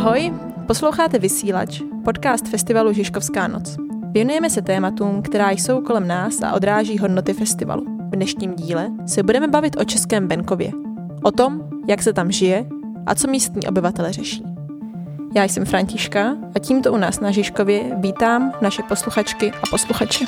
Ahoj, posloucháte Vysílač, podcast festivalu Žižkovská noc. Věnujeme se tématům, která jsou kolem nás a odráží hodnoty festivalu. V dnešním díle se budeme bavit o Českém venkově. O tom, jak se tam žije a co místní obyvatele řeší. Já jsem Františka a tímto u nás na Žižkově vítám naše posluchačky a posluchače.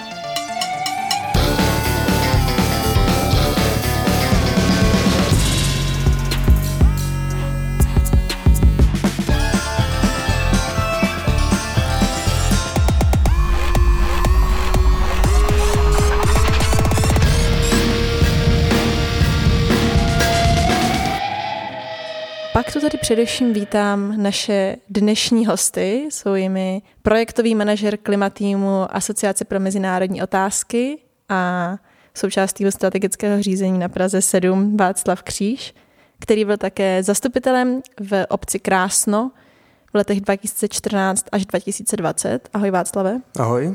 Tady především vítám naše dnešní hosty. Jsou jimi projektový manažer klimatýmu Asociace pro mezinárodní otázky a součást týmu strategického řízení na Praze 7 Václav Kříž, který byl také zastupitelem v obci Krásno v letech 2014 až 2020. Ahoj Václave. Ahoj.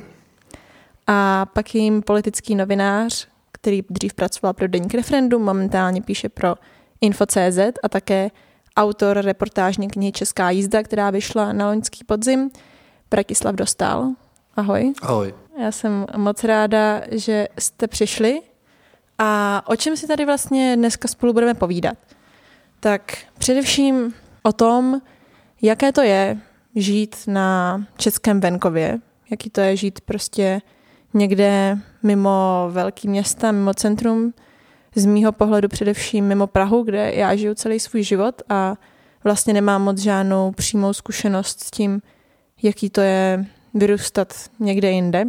A pak jim politický novinář, který dřív pracoval pro Deník referendum, momentálně píše pro Info.cz a také autor reportážní knihy Česká jízda, která vyšla na loňský podzim, Bratislav Dostal. Ahoj. Ahoj. Já jsem moc ráda, že jste přišli. A o čem si tady vlastně dneska spolu budeme povídat? Tak především o tom, jaké to je žít na českém venkově, jaký to je žít prostě někde mimo velký města, mimo centrum, z mýho pohledu především mimo Prahu, kde já žiju celý svůj život a vlastně nemám moc žádnou přímou zkušenost s tím, jaký to je vyrůstat někde jinde.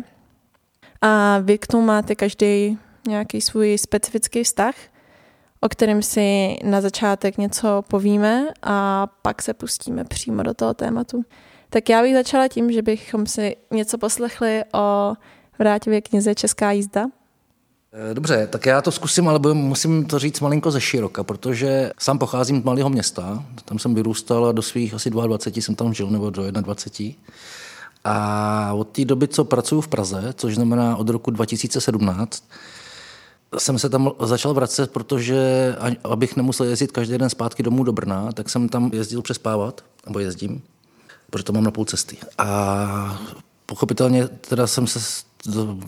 A vy k tomu máte každý nějaký svůj specifický vztah, o kterém si na začátek něco povíme a pak se pustíme přímo do toho tématu. Tak já bych začala tím, že bychom si něco poslechli o Vrátivě knize Česká jízda. Eh, dobře, tak já to zkusím, ale musím to říct malinko ze široka, protože sám pocházím z malého města, tam jsem vyrůstal a do svých asi 22 jsem tam žil, nebo do 21. A od té doby, co pracuji v Praze, což znamená od roku 2017, jsem se tam začal vracet, protože abych nemusel jezdit každý den zpátky domů do Brna, tak jsem tam jezdil přespávat, nebo jezdím, protože to mám na půl cesty. A pochopitelně teda jsem se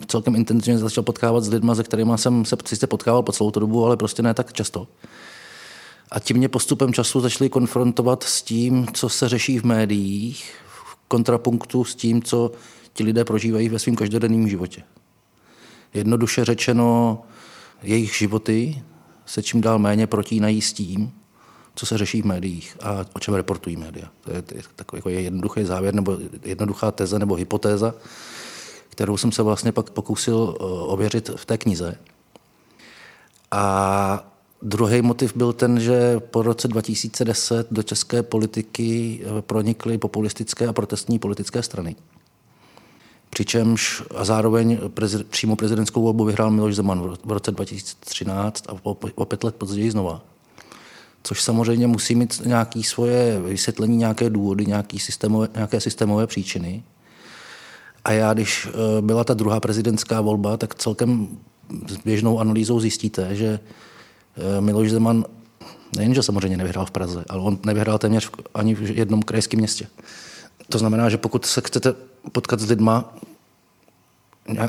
celkem intenzivně začal potkávat s lidmi, se kterými jsem se sice potkával po celou tu dobu, ale prostě ne tak často. A tím mě postupem času začali konfrontovat s tím, co se řeší v médiích, v kontrapunktu s tím, co ti lidé prožívají ve svém každodenním životě. Jednoduše řečeno, jejich životy se čím dál méně protínají s tím, co se řeší v médiích a o čem reportují média. To je takový jako jednoduchý závěr nebo jednoduchá teze nebo hypotéza, kterou jsem se vlastně pak pokusil eh, ověřit v té knize. A druhý motiv byl ten, že po roce 2010 do české politiky eh, pronikly populistické a protestní politické strany. Přičemž a zároveň prezid, přímo prezidentskou volbu vyhrál Miloš Zeman v roce 2013 a o, o pět let později znova. Což samozřejmě musí mít nějaké svoje vysvětlení, nějaké důvody, nějaké systémové, nějaké systémové příčiny. A já, když eh, byla ta druhá prezidentská volba, tak celkem s běžnou analýzou zjistíte, že eh, Miloš Zeman nejenže samozřejmě nevyhrál v Praze, ale on nevyhrál téměř ani v jednom krajském městě. To znamená, že pokud se chcete potkat s lidma,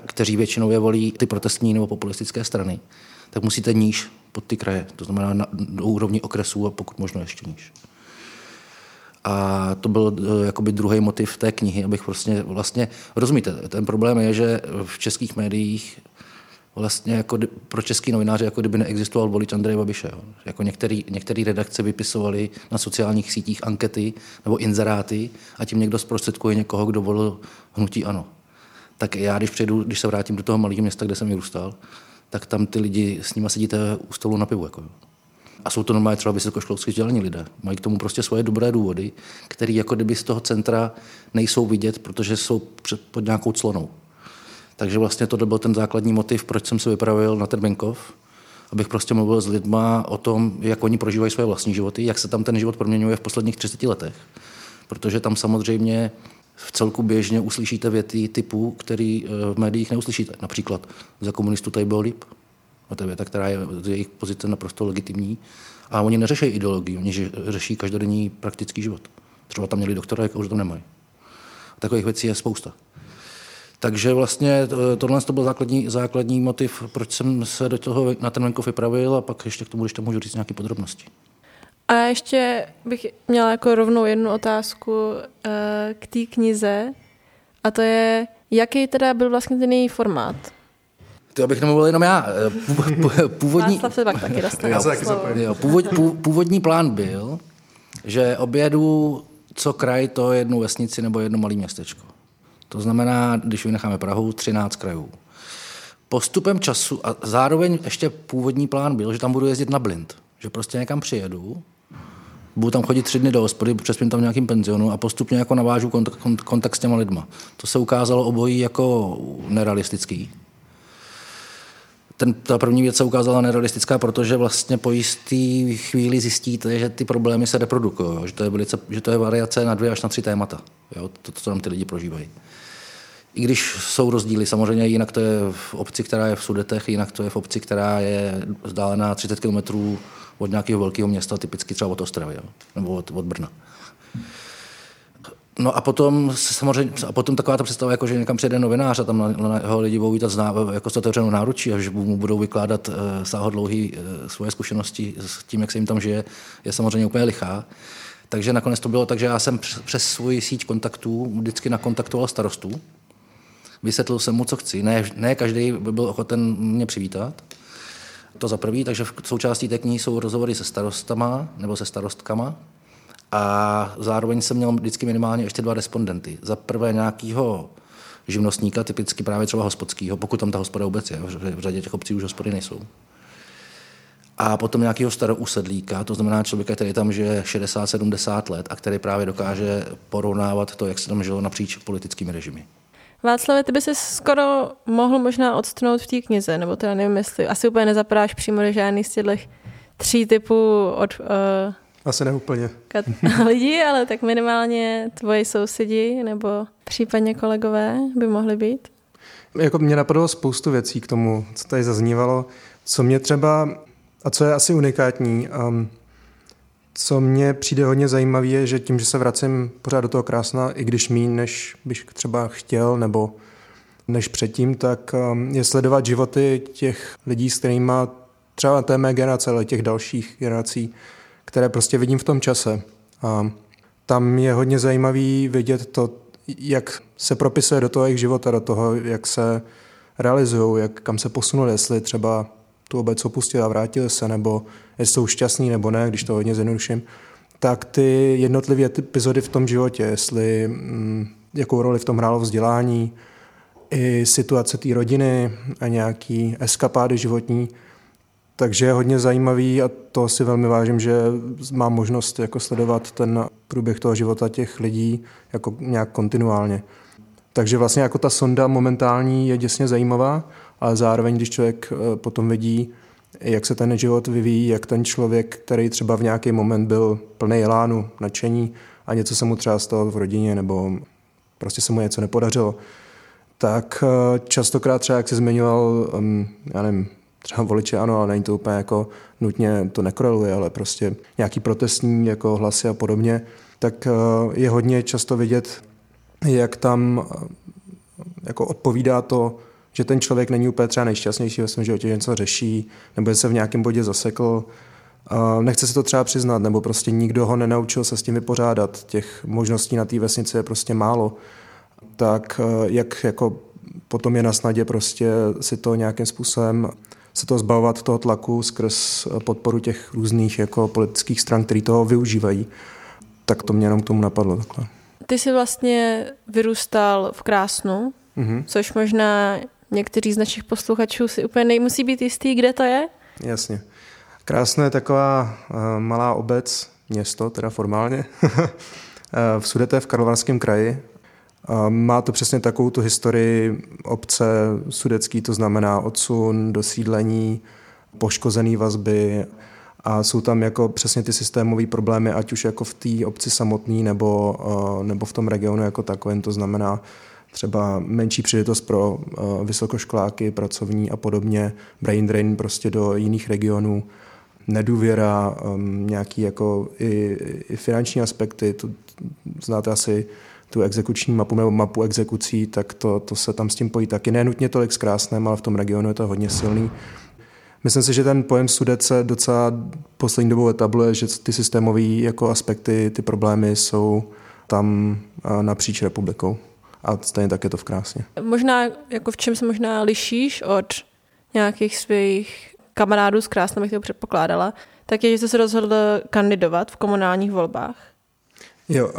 kteří většinou je volí ty protestní nebo populistické strany, tak musíte níž pod ty kraje. To znamená na, do úrovni okresů a pokud možno ještě níž. A to byl eh, jakoby druhý motiv té knihy, abych prostě vlastně, rozumíte, ten problém je, že v českých médiích vlastně jako pro český novináře, jako kdyby neexistoval volič Andreje Babiše. Jako některý, některé redakce vypisovali na sociálních sítích ankety nebo inzeráty a tím někdo zprostředkuje někoho, kdo volil hnutí ano. Tak já, když přejdu, když se vrátím do toho malého města, kde jsem vyrůstal, tak tam ty lidi s nimi sedíte u stolu na pivu. Jako. A jsou to normálně třeba vysokoškolsky vzdělaní lidé. Mají k tomu prostě svoje dobré důvody, které jako kdyby z toho centra nejsou vidět, protože jsou pod nějakou clonou. Takže vlastně to byl ten základní motiv, proč jsem se vypravil na Terminkov, abych prostě mluvil s lidma o tom, jak oni prožívají své vlastní životy, jak se tam ten život proměňuje v posledních 30 letech. Protože tam samozřejmě v celku běžně uslyšíte věty typu, který eh, v médiích neuslyšíte. Například za komunistů tady bylo líp. A to je věta, která je z jejich pozice naprosto legitimní. A oni neřeší ideologii, oni řeší každodenní praktický život. Třeba tam měli doktora, jako už to nemají. Takových věcí je spousta. Takže vlastně tohle to byl základní, základní motiv, proč jsem se do toho na ten venkov vypravil a pak ještě k tomu, když to můžu říct nějaké podrobnosti. A ještě bych měla jako rovnou jednu otázku uh, k té knize a to je, jaký teda byl vlastně ten její formát? To bych nemluvil jenom já. Původní, se pak taky dostane. jo, původ, původní plán byl, že objedu co kraj to jednu vesnici nebo jedno malé městečko. To znamená, když vynecháme Prahu, 13 krajů. Postupem času a zároveň ještě původní plán byl, že tam budu jezdit na blind. Že prostě někam přijedu, budu tam chodit tři dny do hospody, přespím tam v nějakým penzionu a postupně jako navážu kontakt, kontakt s těma lidma. To se ukázalo obojí jako nerealistický. Ten, ta první věc se ukázala nerealistická, protože vlastně po jistý chvíli zjistíte, že ty problémy se reprodukují, že to je, velice, že to je variace na dvě až na tři témata, jo, to, to, co tam ty lidi prožívají. I když jsou rozdíly, samozřejmě jinak to je v obci, která je v Sudetech, jinak to je v obci, která je vzdálená 30 km od nějakého velkého města, typicky třeba od Ostravy jo, nebo od, od Brna. No a potom samozřejmě, a potom taková ta představa, jako že někam přijede novinář a tam na, na jeho lidi budou vítat zná, jako s otevřenou náručí a že mu budou vykládat uh, sáhodlouhý uh, svoje zkušenosti s tím, jak se jim tam žije, je samozřejmě úplně lichá. Takže nakonec to bylo tak, že já jsem přes svůj síť kontaktů vždycky nakontaktoval starostů. Vysvětlil jsem mu, co chci. Ne, ne každý by byl ochoten mě přivítat. To za prvý, takže v součástí té knihy jsou rozhovory se starostama nebo se starostkama, a zároveň jsem měl vždycky minimálně ještě dva respondenty. Za prvé nějakého živnostníka, typicky právě třeba hospodského, pokud tam ta hospoda vůbec je, v řadě těch obcí už hospody nejsou. A potom nějakého starousedlíka, to znamená člověka, který tam žije 60-70 let a který právě dokáže porovnávat to, jak se tam žilo napříč politickými režimy. Václav, ty by se skoro mohl možná odstnout v té knize, nebo teda nevím, jestli asi úplně nezapadáš přímo do žádný z těch tří typů od uh, asi neúplně. Kat- lidi, ale tak minimálně tvoji sousedi nebo případně kolegové by mohli být? Jako mě napadlo spoustu věcí k tomu, co tady zaznívalo. Co mě třeba, a co je asi unikátní, um, co mě přijde hodně zajímavé, je, že tím, že se vracím pořád do toho krásna, i když míň, než bych třeba chtěl, nebo než předtím, tak um, je sledovat životy těch lidí, s kterými třeba té mé generace, ale těch dalších generací, které prostě vidím v tom čase. A tam je hodně zajímavý vidět to, jak se propisuje do toho jejich života, do toho, jak se realizují, jak kam se posunuli, jestli třeba tu obec opustili a vrátili se, nebo jestli jsou šťastní nebo ne, když to hodně zjednoduším, tak ty jednotlivé epizody v tom životě, jestli mm, jakou roli v tom hrálo vzdělání, i situace té rodiny a nějaký eskapády životní, takže je hodně zajímavý a to si velmi vážím, že mám možnost jako sledovat ten průběh toho života těch lidí jako nějak kontinuálně. Takže vlastně jako ta sonda momentální je děsně zajímavá, ale zároveň, když člověk eh, potom vidí, jak se ten život vyvíjí, jak ten člověk, který třeba v nějaký moment byl plný jelánu, nadšení a něco se mu třeba stalo v rodině nebo prostě se mu něco nepodařilo, tak eh, častokrát třeba, jak jsi zmiňoval, já nevím, třeba voliče ano, ale není to úplně jako nutně, to nekoreluje, ale prostě nějaký protestní jako hlasy a podobně, tak eh, je hodně často vidět, jak tam eh, jako odpovídá to, že ten člověk není úplně třeba nejšťastnější ve svém životě, něco řeší, nebo se v nějakém bodě zasekl, nechce se to třeba přiznat, nebo prostě nikdo ho nenaučil se s tím vypořádat, těch možností na té vesnici je prostě málo, tak eh, jak jako potom je na snadě prostě si to nějakým způsobem se to zbavovat toho tlaku skrz podporu těch různých jako politických stran, které toho využívají. Tak to mě jenom k tomu napadlo takhle. Ty jsi vlastně vyrůstal v Krásnu, mm-hmm. což možná někteří z našich posluchačů si úplně nemusí být jistý, kde to je? Jasně. Krásno je taková uh, malá obec, město, teda formálně, v Sudete v Karlovarském kraji, má to přesně takovou tu historii obce sudecký, to znamená odsun, dosídlení, poškozené vazby. A jsou tam jako přesně ty systémové problémy, ať už jako v té obci samotné nebo, eh, nebo v tom regionu jako takovém, to znamená třeba menší příležitost pro eh, vysokoškoláky, pracovní a podobně, brain drain prostě do jiných regionů, nedůvěra, um, nějaký jako i, i finanční aspekty, to znáte asi tu exekuční mapu nebo mapu exekucí, tak to, to se tam s tím pojí taky. Nenutně tolik s krásném, ale v tom regionu je to hodně silný. Myslím si, že ten pojem sudec se docela poslední dobou etabluje, že ty systémové jako aspekty, ty problémy jsou tam napříč republikou. A stejně tak je to v krásně. Možná, jako v čem se možná lišíš od nějakých svých kamarádů z Krásna, bych to předpokládala, tak je, že jste se rozhodl kandidovat v komunálních volbách. Jo,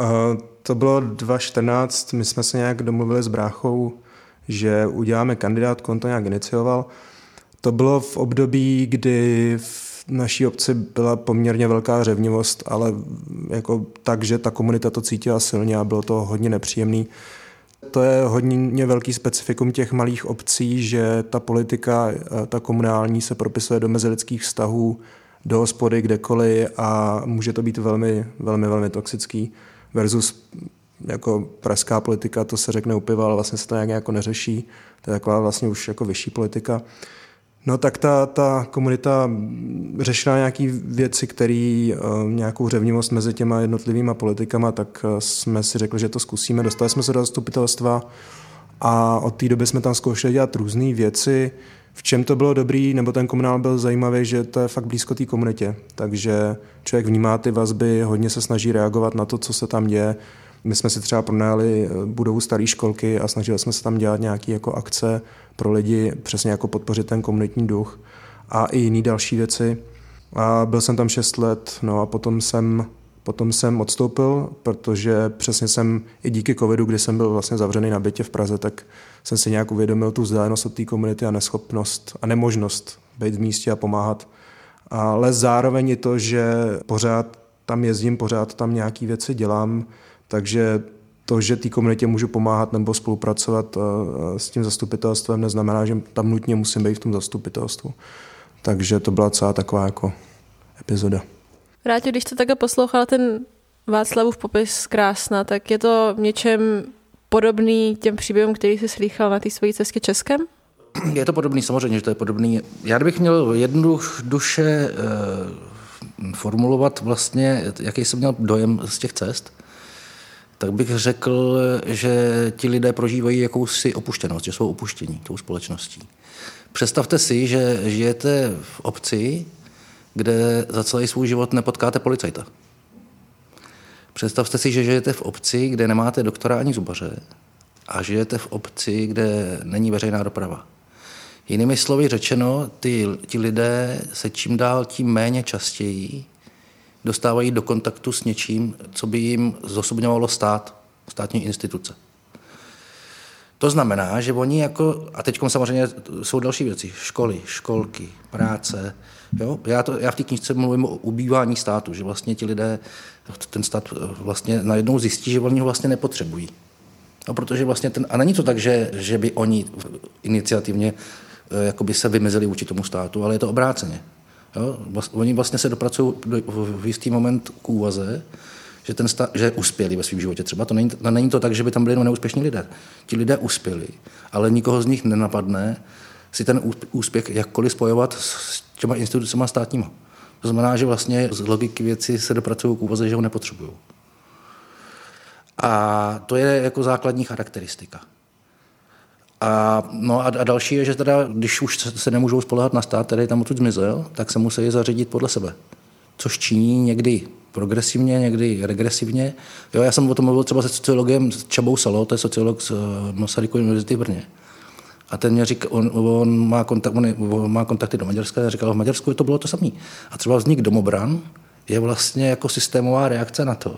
to bylo 2014, my jsme se nějak domluvili s bráchou, že uděláme kandidátku, on to nějak inicioval. To bylo v období, kdy v naší obci byla poměrně velká řevnivost, ale jako tak, že ta komunita to cítila silně a bylo to hodně nepříjemný. To je hodně velký specifikum těch malých obcí, že ta politika, eh, ta komunální se propisuje do mezilidských vztahů, do hospody, kdekoliv a může to být velmi, velmi, velmi toxický versus jako pražská politika, to se řekne u piva, ale vlastně se to nějak jako neřeší. To je taková vlastně už jako vyšší politika. No tak ta, ta komunita řešila nějaké věci, které uh, nějakou řevnivost mezi těma jednotlivými politikama, tak uh, jsme si řekli, že to zkusíme. Dostali jsme se do zastupitelstva a od té doby jsme tam zkoušeli dělat různé věci. V čem to bylo dobrý, nebo ten komunál byl zajímavý, že to je fakt blízko té komunitě. Takže člověk vnímá ty vazby, hodně se snaží reagovat na to, co se tam děje. My jsme si třeba pronajali eh, budovu staré školky a snažili jsme se tam dělat nějaké jako akce pro lidi, přesně jako podpořit ten komunitní duch a i jiné další věci. A byl jsem tam 6 let, no a potom jsem, potom jsem odstoupil, protože přesně jsem i díky covidu, kdy jsem byl vlastně zavřený na bytě v Praze, tak jsem si nějak uvědomil tu vzdálenost od té komunity a neschopnost a nemožnost být v místě a pomáhat. Ale zároveň i to, že pořád tam jezdím, pořád tam nějaké věci dělám, takže to, že té komunitě můžu pomáhat nebo spolupracovat eh, s tím zastupitelstvem, neznamená, že tam nutně musím být v tom zastupitelstvu. Takže to byla celá taková jako epizoda. Vrátě, když to takhle poslouchala ten Václavův popis krásna, tak je to v něčem podobný těm příběhům, který jsi slýchal na té své cestě Českem? Je to podobný, samozřejmě, že to je podobný. Já bych měl jednu duše eh, formulovat vlastně, jaký jsem měl dojem z těch cest, tak bych řekl, že ti lidé prožívají jakousi opuštěnost, že jsou opuštění tou společností. Představte si, že žijete v obci, kde za celý svůj život nepotkáte policajta. Představte si, že žijete v obci, kde nemáte doktora ani zubaře a žijete v obci, kde není veřejná doprava. Jinými slovy řečeno, ty, ti lidé se čím dál tím méně častěji dostávají do kontaktu s něčím, co by jim zosobňovalo stát, státní instituce. To znamená, že oni jako, a teď samozřejmě jsou další věci, školy, školky, práce, jo? Já, to, já v té knižce mluvím o ubývání státu, že vlastně ti lidé, ten stát vlastně najednou zjistí, že oni ho vlastně nepotřebují. No, protože vlastně ten, a není to tak, že, že by oni iniciativně eh, jakoby se vymezili vůči tomu státu, ale je to obráceně. Jo? Oni vlastně se dopracují v jistý moment k úvaze, že, ten sta- že uspěli ve svém životě. Třeba to není, to není to tak, že by tam byli jenom neúspěšní lidé. Ti lidé uspěli, ale nikoho z nich nenapadne si ten úspěch jakkoliv spojovat s těma institucemi státníma. To znamená, že vlastně z logiky věci se dopracují k úvaze, že ho nepotřebují. A to je jako základní charakteristika. A, no a, a další je, že teda, když už se nemůžou spolehat na stát, který tam odtud zmizel, tak se musí zařídit podle sebe. Což činí někdy progresivně, někdy regresivně. Jo, já jsem o tom mluvil třeba se sociologem Čabou Salo, to je sociolog z eh, Masarykovy univerzity v Brně. A ten mě říkal, on, on, má kontakt, on, on má kontakty do Maďarska a říkal, v Maďarsku to bylo to samé. A třeba vznik domobran je vlastně jako systémová reakce na to,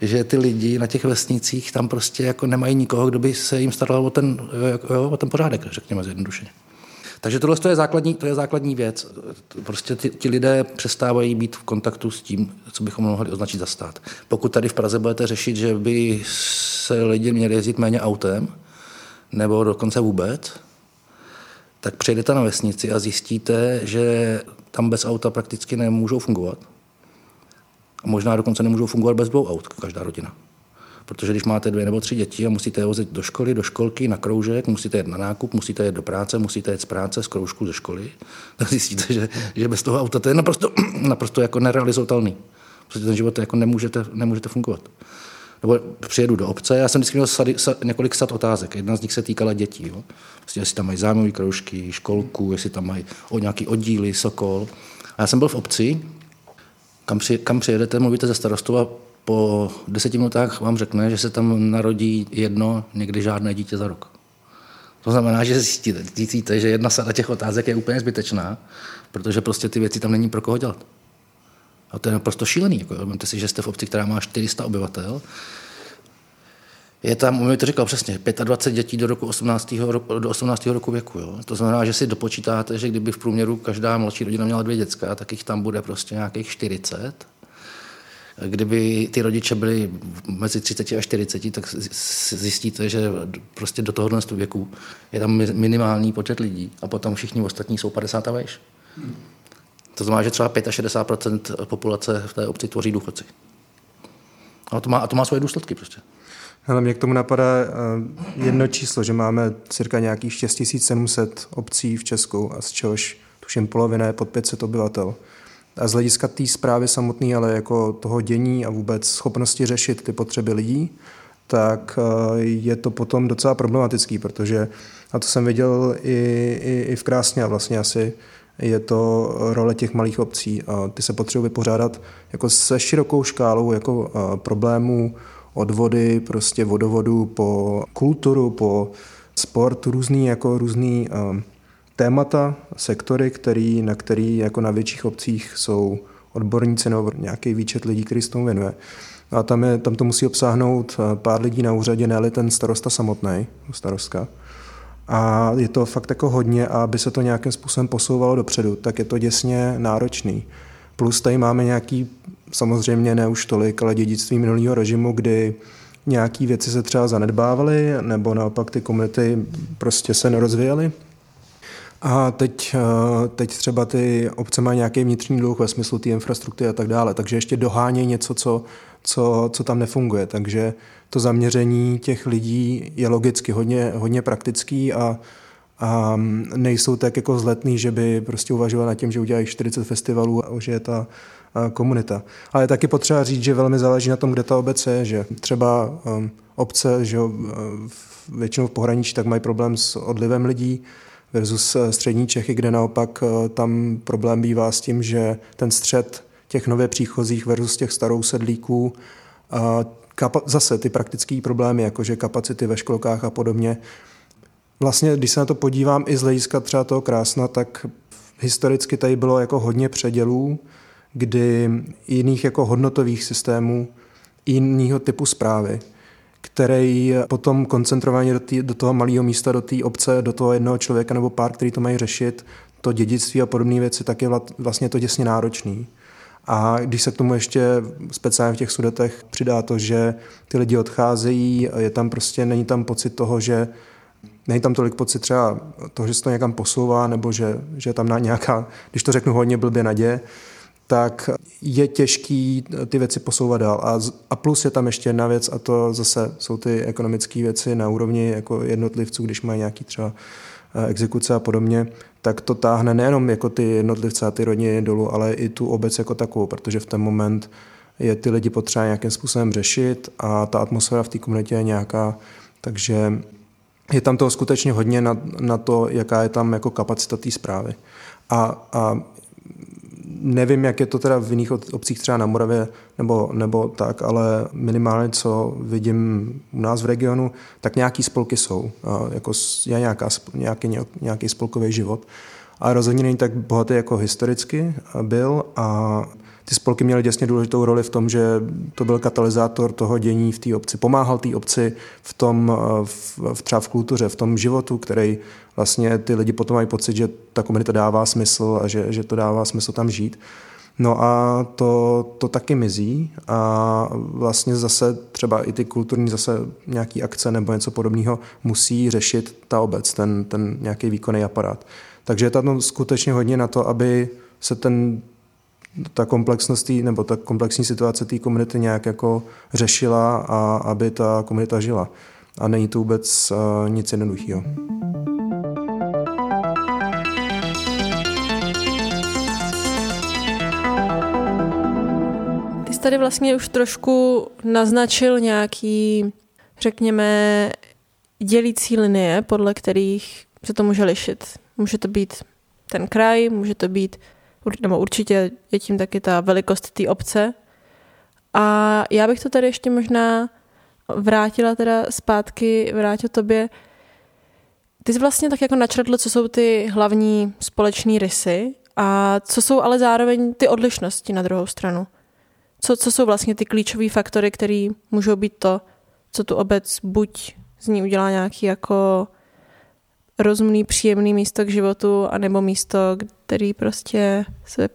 že ty lidi na těch vesnicích tam prostě jako nemají nikoho, kdo by se jim staral o ten, jo, o ten pořádek, řekněme zjednodušeně. Takže tohle to je, základní, to je základní věc. Prostě ty, ti lidé přestávají být v kontaktu s tím, co bychom mohli označit za stát. Pokud tady v Praze budete řešit, že by se lidi měli jezdit méně autem, nebo dokonce vůbec, tak přijedete na vesnici a zjistíte, že tam bez auta prakticky nemůžou fungovat. A možná dokonce nemůžou fungovat bez dvou aut, každá rodina. Protože když máte dvě nebo tři děti a musíte je vozit do školy, do školky, na kroužek, musíte jít na nákup, musíte jít do práce, musíte jít z práce, z kroužku, ze školy, tak zjistíte, že, že bez toho auta to je naprosto, naprosto jako nerealizovatelný. Prostě ten život jako nemůžete, nemůžete fungovat. Nebo přijedu do obce, já jsem vždycky měl sady, sad, několik sad otázek. Jedna z nich se týkala dětí. Jo. Prostě, jestli tam mají zájmové kroužky, školku, jestli tam mají o nějaký oddíly, sokol. A já jsem byl v obci, kam, při, kam přijedete, mluvíte ze starostou a po deseti minutách vám řekne, že se tam narodí jedno, někdy žádné dítě za rok. To znamená, že zjistíte, že jedna sada těch otázek je úplně zbytečná, protože prostě ty věci tam není pro koho dělat. A to je naprosto šílený. Jako, Vemte si, že jste v obci, která má 400 obyvatel, je tam, mi to říkal přesně, 25 dětí do roku 18. Roku, do 18. roku věku. Jo. To znamená, že si dopočítáte, že kdyby v průměru každá mladší rodina měla dvě děcka, tak jich tam bude prostě nějakých 40. Kdyby ty rodiče byli mezi 30 a 40, tak zjistíte, že prostě do tohohle věku je tam minimální počet lidí a potom všichni ostatní jsou 50 a vejš. To znamená, že třeba 65% populace v té obci tvoří důchodci. A to má, a to má svoje důsledky prostě. Ale mě k tomu napadá eh, jedno číslo, že máme cirka nějakých 6700 obcí v Česku a z čehož tuším polovina je pod 500 obyvatel. A z hlediska té zprávy samotné, ale jako toho dění a vůbec schopnosti řešit ty potřeby lidí, tak eh, je to potom docela problematický, protože, a to jsem viděl i, i, i v Krásně a vlastně asi je to role těch malých obcí. A ty se potřebují vypořádat jako se širokou škálou jako eh, problémů od vody, prostě vodovodu po kulturu, po sport, různý, jako různý um, témata, sektory, který, na který jako na větších obcích jsou odborníci nebo nějaký výčet lidí, který se tomu věnuje. A tam, je, tam to musí obsáhnout eh, pár lidí na úřadě, ne ten starosta samotný, starostka. A je to fakt jako hodně a aby se to nějakým způsobem posouvalo dopředu, tak je to děsně náročný. Plus tady máme nějaký, samozřejmě ne už tolik, ale dědictví minulého režimu, kdy nějaké věci se třeba zanedbávaly, nebo naopak ty komunity prostě se nerozvíjely. A teď, eh, teď třeba ty obce mají nějaký vnitřní dluh ve smyslu té infrastruktury a tak dále, takže ještě dohánějí něco, co, co, co tam nefunguje. Takže to zaměření těch lidí je logicky hodně, hodně praktický a a nejsou tak jako zletný, že by prostě uvažovali nad tím, že udělají 40 festivalů a že je ta komunita. Ale je taky potřeba říct, že velmi záleží na tom, kde ta obec je, že třeba um, obce, že většinou v pohraničí, tak mají problém s odlivem lidí versus uh, střední Čechy, kde naopak uh, tam problém bývá s tím, že ten střed těch nově příchozích versus těch starou sedlíků zase ty praktické problémy, jakože kapacity ve školkách a podobně, Vlastně, když se na to podívám i z hlediska třeba toho krásna, tak historicky tady bylo jako hodně předělů, kdy jiných jako hodnotových systémů, jiného typu zprávy, který potom koncentrovaně do, tý, do toho malého místa, do té obce, do toho jednoho člověka nebo pár, který to mají řešit, to dědictví a podobné věci, tak je vlastně to děsně náročný. A když se k tomu ještě speciálně v těch sudetech přidá to, že ty lidi odcházejí, je tam prostě, není tam pocit toho, že není tam tolik pocit třeba toho, že se to někam posouvá, nebo že, že tam na nějaká, když to řeknu hodně blbě, nadě, tak je těžký ty věci posouvat dál. A, a plus je tam ještě jedna věc, a to zase jsou ty ekonomické věci na úrovni jako jednotlivců, když mají nějaký třeba eh, exekuce a podobně, tak to táhne nejenom jako ty jednotlivce a ty rodiny dolů, ale i tu obec jako takovou, protože v ten moment je ty lidi potřeba nějakým způsobem řešit a ta atmosféra v té komunitě je nějaká, takže je tam toho skutečně hodně na, na to, jaká je tam jako kapacita té zprávy. A, a nevím, jak je to teda v jiných obcích třeba na Moravě nebo, nebo tak, ale minimálně, co vidím u nás v regionu, tak nějaký spolky jsou. Jako je nějaká, nějaký, nějaký spolkový život. A rozhodně není tak bohatý jako historicky byl a ty spolky měly děsně důležitou roli v tom, že to byl katalyzátor toho dění v té obci, pomáhal té obci v tom, v, v, třeba v kultuře, v tom životu, který vlastně ty lidi potom mají pocit, že ta komunita dává smysl a že, že to dává smysl tam žít. No a to, to taky mizí a vlastně zase třeba i ty kulturní zase nějaký akce nebo něco podobného musí řešit ta obec, ten, ten nějaký výkonný aparát. Takže je tam skutečně hodně na to, aby se ten ta komplexnost tý, nebo ta komplexní situace té komunity nějak jako řešila a aby ta komunita žila. A není to vůbec uh, nic jednoduchého. Ty jsi tady vlastně už trošku naznačil nějaký, řekněme, dělící linie, podle kterých se to může lišit. Může to být ten kraj, může to být, nebo určitě je tím taky ta velikost té obce. A já bych to tady ještě možná vrátila teda zpátky, vrátil tobě. Ty jsi vlastně tak jako načrtl, co jsou ty hlavní společné rysy a co jsou ale zároveň ty odlišnosti na druhou stranu. Co, co jsou vlastně ty klíčové faktory, které můžou být to, co tu obec buď z ní udělá nějaký jako rozumný, příjemný místo k životu, anebo místo, který prostě se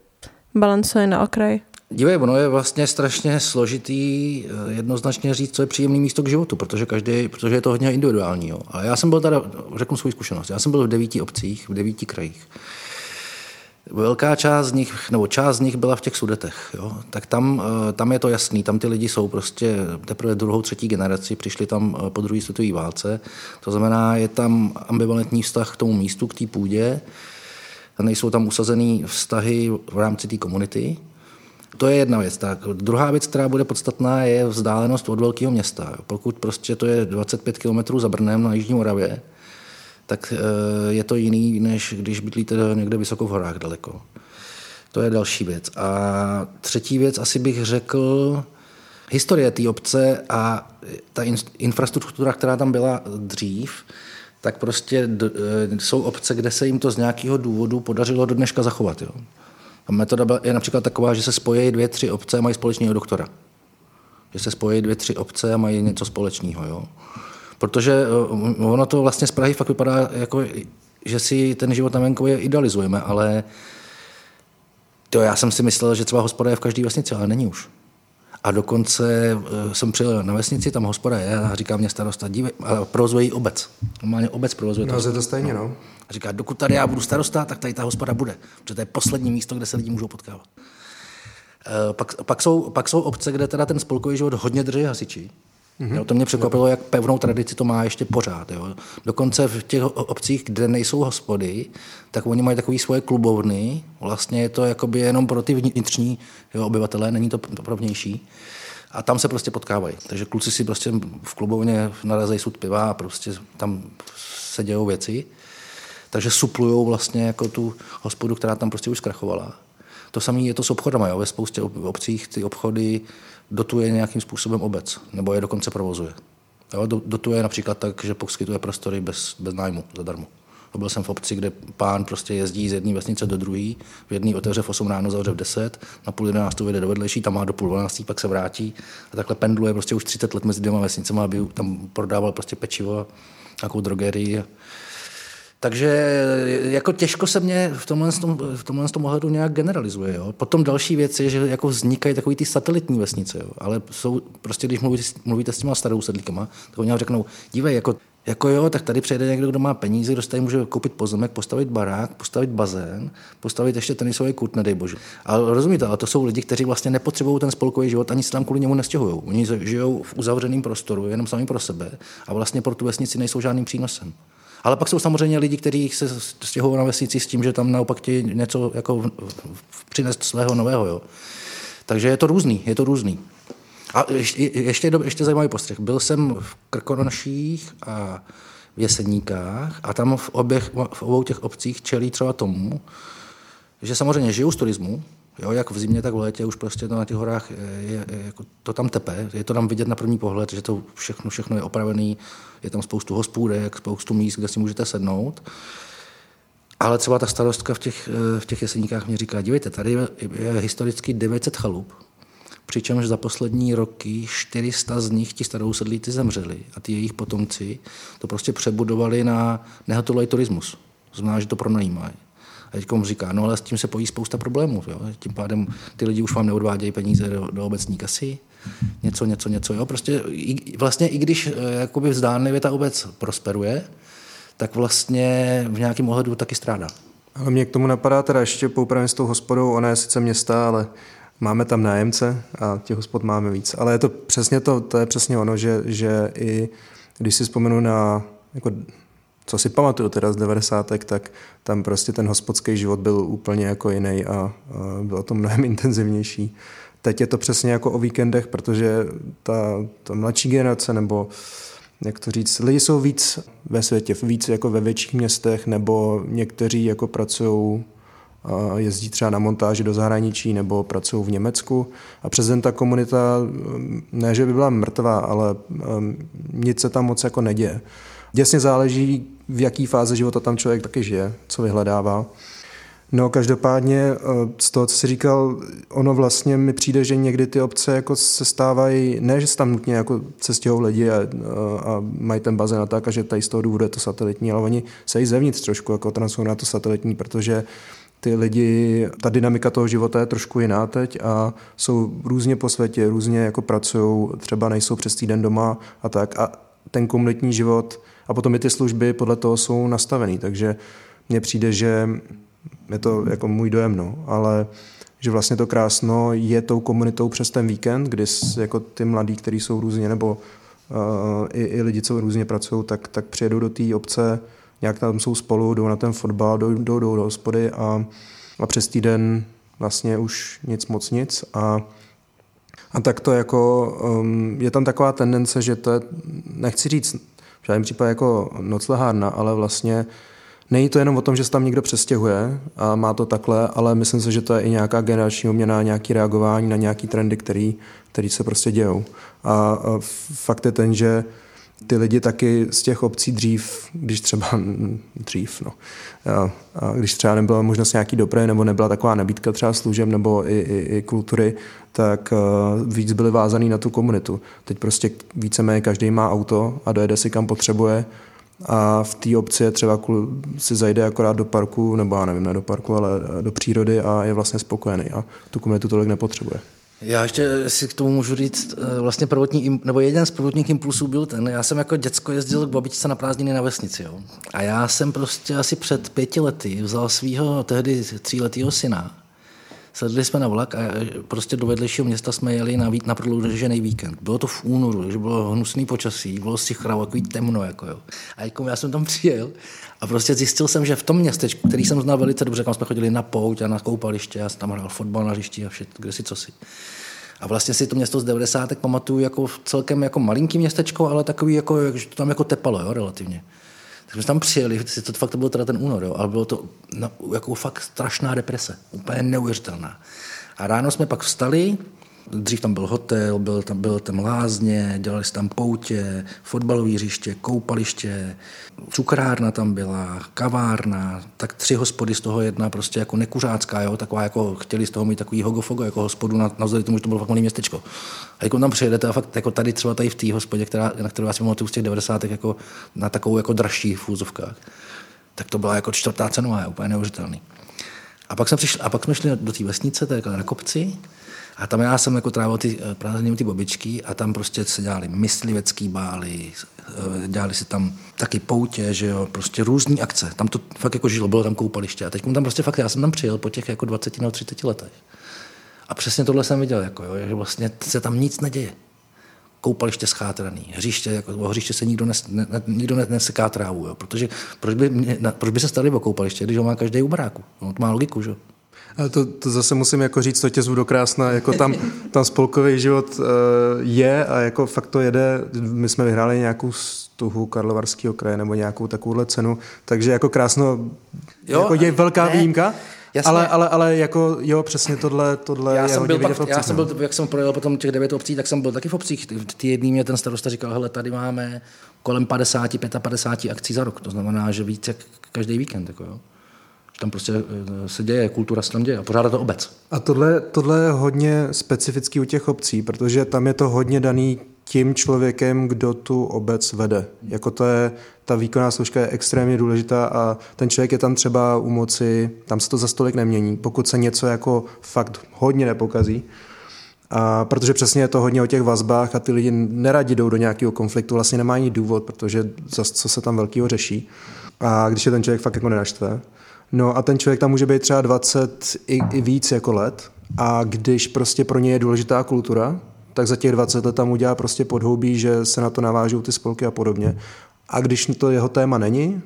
balancuje na okraj. Dívej, ono je vlastně strašně složitý eh, jednoznačně říct, co je příjemný místo k životu, protože, každý, protože je to hodně individuální. Jo. A já jsem byl teda, řeknu svou zkušenost, já jsem byl v devíti obcích, v devíti krajích. Velká část z nich, nebo část z nich byla v těch sudetech. Jo. Tak tam, eh, tam je to jasný, tam ty lidi jsou prostě teprve druhou, třetí generaci, přišli tam eh, po druhé světové válce. To znamená, je tam ambivalentní vztah k tomu místu, k té půdě. Nejsou tam usazený vztahy v rámci té komunity. To je jedna věc. Tak druhá věc, která bude podstatná, je vzdálenost od velkého města. Pokud prostě to je 25 km za Brnem na Jižní Moravě, tak eh, je to jiný, než když bydlíte někde vysoko v horách daleko. To je další věc. A třetí věc asi bych řekl, historie té obce a ta infrastruktura, která tam byla dřív, tak prostě eh, jsou obce, kde se jim to z nějakého důvodu podařilo do dneška zachovat. Jo. A metoda je například taková, že se spojí dvě, tři obce a mají společného doktora. Že se spojí dvě, tři obce a mají něco společného. Jo. Protože eh, ono to vlastně z Prahy fakt vypadá jako, že si ten život na venkově idealizujeme, ale to já jsem si myslel, že třeba hospoda je v každé vesnici, ale není už. A dokonce eh, jsem přijel na vesnici, tam hospoda je a říká mě starosta, dívej, ale provozuje ji obec. Normálně obec provozuje no, to. No, to stejně, no. A říká, dokud tady já budu starosta, tak tady ta hospoda bude. Protože to je poslední místo, kde se lidi můžou potkávat. Eh, pak, pak, jsou, pak jsou obce, kde teda ten spolkový život hodně drží hasiči. Mm-hmm. Jo, to mě překvapilo, jak pevnou tradici to má ještě pořád. Jo. Dokonce v těch obcích, kde nejsou hospody, tak oni mají takové svoje klubovny. Vlastně je to jakoby jenom pro ty vnitřní jo, obyvatele, není to pro vnější. A tam se prostě potkávají. Takže kluci si prostě v klubovně narazejí sud piva a prostě tam se dějou věci. Takže suplují vlastně jako tu hospodu, která tam prostě už zkrachovala. To samé je to s obchodama. Jo. Ve spoustě obcích ty obchody dotuje nějakým způsobem obec, nebo je dokonce provozuje. Jo, dotuje například tak, že poskytuje prostory bez, bez nájmu, zadarmo. Byl jsem v obci, kde pán prostě jezdí z jedné vesnice do druhé, v jedné otevře v 8 ráno, zavře v 10, na půl 11 vyjde do vedlejší, tam má do půl 12, pak se vrátí a takhle pendluje prostě už 30 let mezi dvěma vesnicemi, aby tam prodával prostě pečivo a nějakou drogerii. Takže jako těžko se mě v tomhle, tom, v tomhle tom ohledu nějak generalizuje. Jo. Potom další věc je, že jako vznikají takový ty satelitní vesnice, jo. ale jsou prostě, když mluvíte, mluvíte s těma starou sedlíkama, tak oni vám řeknou, dívej, jako, jako jo, tak tady přijde někdo, kdo má peníze, kdo tady může koupit pozemek, postavit barák, postavit bazén, postavit ještě tenisový kut, nedej bože. Ale rozumíte, ale to jsou lidi, kteří vlastně nepotřebují ten spolkový život, ani se tam kvůli němu nestěhují. Oni žijou v uzavřeném prostoru, jenom sami pro sebe a vlastně pro tu vesnici nejsou žádným přínosem. Ale pak jsou samozřejmě lidi, kteří se stěhují na vesnici s tím, že tam naopak chtějí něco jako přinést svého nového. Jo. Takže je to různý, je to různý. A ještě, ještě, ještě zajímavý postřeh. Byl jsem v Krkonoších a v Jeseníkách a tam v, oběch, v obou těch obcích čelí třeba tomu, že samozřejmě žijou z turismu, Jo, jak v zimě, tak v létě už prostě to na těch horách je, je, jako to tam tepe. Je to tam vidět na první pohled, že to všechno, všechno je opravený. Je tam spoustu hospůdek, spoustu míst, kde si můžete sednout. Ale třeba ta starostka v těch, v těch jeseníkách mě říká, dívejte, tady je, historicky 900 chalup, přičemž za poslední roky 400 z nich ti starousedlíci zemřeli a ty jejich potomci to prostě přebudovali na nehotový turismus. Znamená, že to pronajímají. A teď mu říká, no ale s tím se pojí spousta problémů. Jo. Tím pádem ty lidi už vám neodvádějí peníze do, do obecní kasy, něco, něco, něco. Jo. Prostě i, vlastně i když eh, jakoby vzdánlivě ta obec prosperuje, tak vlastně v nějakém ohledu taky strádá. Ale mě k tomu napadá teda ještě poupravím s tou hospodou, ona je sice města, ale máme tam nájemce a těch hospod máme víc. Ale je to přesně to, to je přesně ono, že, že i když si vzpomenu na jako co si pamatuju teda z 90. tak tam prostě ten hospodský život byl úplně jako jiný a, a bylo to mnohem intenzivnější. Teď je to přesně jako o víkendech, protože ta, ta mladší generace nebo jak to říct, lidi jsou víc ve světě, víc jako ve větších městech, nebo někteří jako pracují jezdí třeba na montáži do zahraničí nebo pracují v Německu a přes den ta komunita, ne že by byla mrtvá, ale um, nic se tam moc jako neděje. Děsně záleží, v jaký fázi života tam člověk taky žije, co vyhledává. No každopádně eh, z toho, co jsi říkal, ono vlastně mi přijde, že někdy ty obce jako se stávají, ne, že se tam nutně jako se stěhou lidi a, a, mají ten bazén a tak, a že tady z toho důvodu je to satelitní, ale oni se i zevnitř trošku jako transformují na to satelitní, protože ty lidi, ta dynamika toho života je trošku jiná teď a jsou různě po světě, různě jako pracují, třeba nejsou přes týden doma a tak. A ten komunitní život a potom i ty služby podle toho jsou nastavený, takže mně přijde, že je to jako můj dojem, no, ale že vlastně to krásno je tou komunitou přes ten víkend, kdy jako ty mladí, kteří jsou různě, nebo uh, i, i lidi, co různě pracují, tak, tak přijedou do té obce, nějak tam jsou spolu, jdou na ten fotbal, jdou, jdou, jdou do hospody a, a přes týden vlastně už nic moc nic. A a tak to jako, um, je tam taková tendence, že to je, nechci říct žádném případě jako noclehárna, ale vlastně není to jenom o tom, že se tam někdo přestěhuje a má to takhle, ale myslím si, že to je i nějaká generační uměna, nějaký reagování na nějaký trendy, který, který se prostě dějou. A, a fakt je ten, že ty lidi taky z těch obcí dřív, když třeba dřív, no, a, když třeba nebyla možnost nějaký dopravy nebo nebyla taková nabídka třeba služeb nebo i, i, i kultury, tak uh, víc byli vázaný na tu komunitu. Teď prostě víceméně každý má auto a dojede si kam potřebuje a v té obci třeba si zajde akorát do parku, nebo já nevím, ne do parku, ale do přírody a je vlastně spokojený a tu komunitu tolik nepotřebuje. Já ještě si k tomu můžu říct, eh, vlastně prvotní, nebo jeden z prvotních impulsů byl ten, já jsem jako děcko jezdil k babičce na prázdniny na vesnici, jo. A já jsem prostě asi před pěti lety vzal svého tehdy tříletého syna, sedli jsme na vlak a prostě do vedlejšího města jsme jeli na, na prodloužený víkend. Bylo to v únoru, takže bylo hnusný počasí, bylo si chravo, takový temno, jako jo. A jako já jsem tam přijel a prostě zjistil jsem, že v tom městečku, který jsem znal velice dobře, kam jsme chodili na pouť a na koupaliště, já jsem tam hrál fotbal na hřišti a vše, kde si co si. A vlastně si to město z 90. pamatuju jako celkem jako malinký městečko, ale takový, jako, že to tam jako tepalo, jo, relativně. Tak jsme tam přijeli, to fakt to byl teda ten únor, jo, ale bylo to no, jako fakt strašná deprese, úplně neuvěřitelná. A ráno jsme pak vstali, Dřív tam byl hotel, byl tam, byl tam lázně, dělali se tam poutě, fotbalové hřiště, koupaliště, cukrárna tam byla, kavárna, tak tři hospody z toho jedna prostě jako nekuřácká, jo, taková jako chtěli z toho mít takový hogofogo jako hospodu, na, navzdory tomu, že to bylo fakt malé městečko. A jako tam přijedete a fakt jako tady třeba tady v té hospodě, která, na kterou já si pamatuju z těch 90. jako na takovou jako dražší fůzovkách, tak to byla jako čtvrtá cenová, úplně neuvěřitelný. A pak, jsme přišli, a pak jsme šli do té vesnice, jako na kopci, a tam já jsem jako trávil ty eh, prázdniny ty bobičky a tam prostě se dělali myslivecký bály, eh, dělali se tam taky poutě, že jo, prostě různé akce. Tam to fakt jako žilo, bylo tam koupaliště. A teď tam prostě fakt, já jsem tam přijel po těch jako 20 nebo 30 letech. A přesně tohle jsem viděl, jako jo, že vlastně se tam nic neděje. Koupaliště schátraný, hřiště, jako, o hřiště se nikdo, nes, ne, nikdo neseká trávu, jo, protože proč by, na, proč by se stali o koupaliště, když ho má každý u baráku? No, to má logiku, že ale to, to zase musím jako říct, to tě zvu do krásna, jako tam, tam spolkový život uh, je a jako fakt to jede, my jsme vyhráli nějakou stuhu Karlovarského kraje nebo nějakou takovouhle cenu, takže jako krásno, jo, jako je velká ne. výjimka, Jasně. Ale, ale, ale jako jo, přesně tohle, tohle já je jsem byl pak, obcích, Já jsem byl, jak jsem projel potom těch devět obcí, tak jsem byl taky v obcích. Ty jedný mě ten starosta říkal, hele, tady máme kolem 50, 55 akcí za rok. To znamená, že víc jak každý víkend. Jako jo tam prostě eh, se děje, kultura se tam děje a pořádá to obec. A tohle, tohle je hodně specifický u těch obcí, protože tam je to hodně daný tím člověkem, kdo tu obec vede. Jako to je, ta výkonná složka je extrémně důležitá a ten člověk je tam třeba u moci, tam se to za stolik nemění, pokud se něco jako fakt hodně nepokazí. A protože přesně je to hodně o těch vazbách a ty lidi neradi jdou do nějakého konfliktu, vlastně nemají důvod, protože zase co se tam velkého řeší. A když je ten člověk fakt jako nenaštve, No a ten člověk tam může být třeba 20 i, i víc jako let a když prostě pro ně je důležitá kultura, tak za těch 20 let tam udělá prostě podhoubí, že se na to navážou ty spolky a podobně. A když to jeho téma není,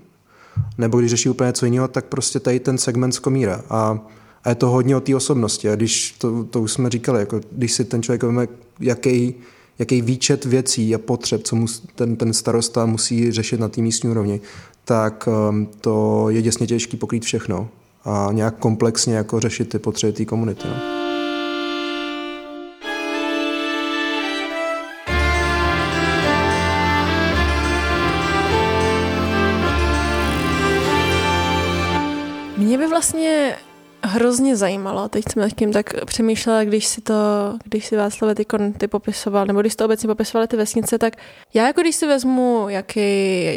nebo když řeší úplně něco jiného, tak prostě tady ten segment zkomírá. A, a je to hodně o té osobnosti. A když, to, to už jsme říkali, jako když si ten člověk veme, jaký, jaký výčet věcí a potřeb, co mu ten, ten starosta musí řešit na té místní úrovni, tak um, to je děsně těžký pokrýt všechno a nějak komplexně jako řešit ty potřeby té komunity. No. vlastně hrozně zajímalo. Teď jsem nad tím tak přemýšlela, když si to, když si Václav ty, ty popisoval, nebo když to obecně popisovali ty vesnice, tak já jako když si vezmu, jaký,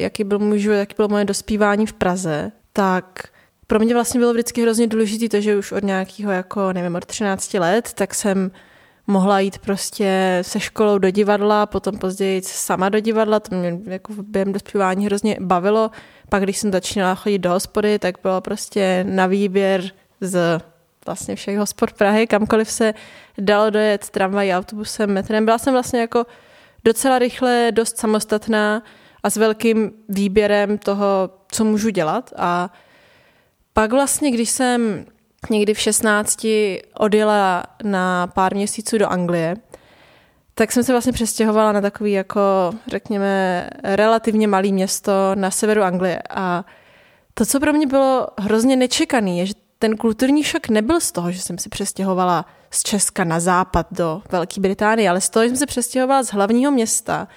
jaký byl můj život, jaký bylo moje dospívání v Praze, tak pro mě vlastně bylo vždycky hrozně důležité to, že už od nějakého, jako nevím, od 13 let, tak jsem mohla jít prostě se školou do divadla, potom později sama do divadla, to mě jako během dospívání hrozně bavilo. Pak, když jsem začínala chodit do hospody, tak bylo prostě na výběr z vlastně všech hospod Prahy, kamkoliv se dalo dojet tramvají, autobusem, metrem. Byla jsem vlastně jako docela rychle dost samostatná a s velkým výběrem toho, co můžu dělat. A pak vlastně, když jsem někdy v 16 odjela na pár měsíců do Anglie, tak jsem se vlastně přestěhovala na takový jako, řekněme, relativně malý město na severu Anglie. A to, co pro mě bylo hrozně nečekaný, je, že ten kulturní šok nebyl z toho, že jsem si přestěhovala z Česka na západ do Velké Británie, ale z toho, že jsem se přestěhovala z hlavního města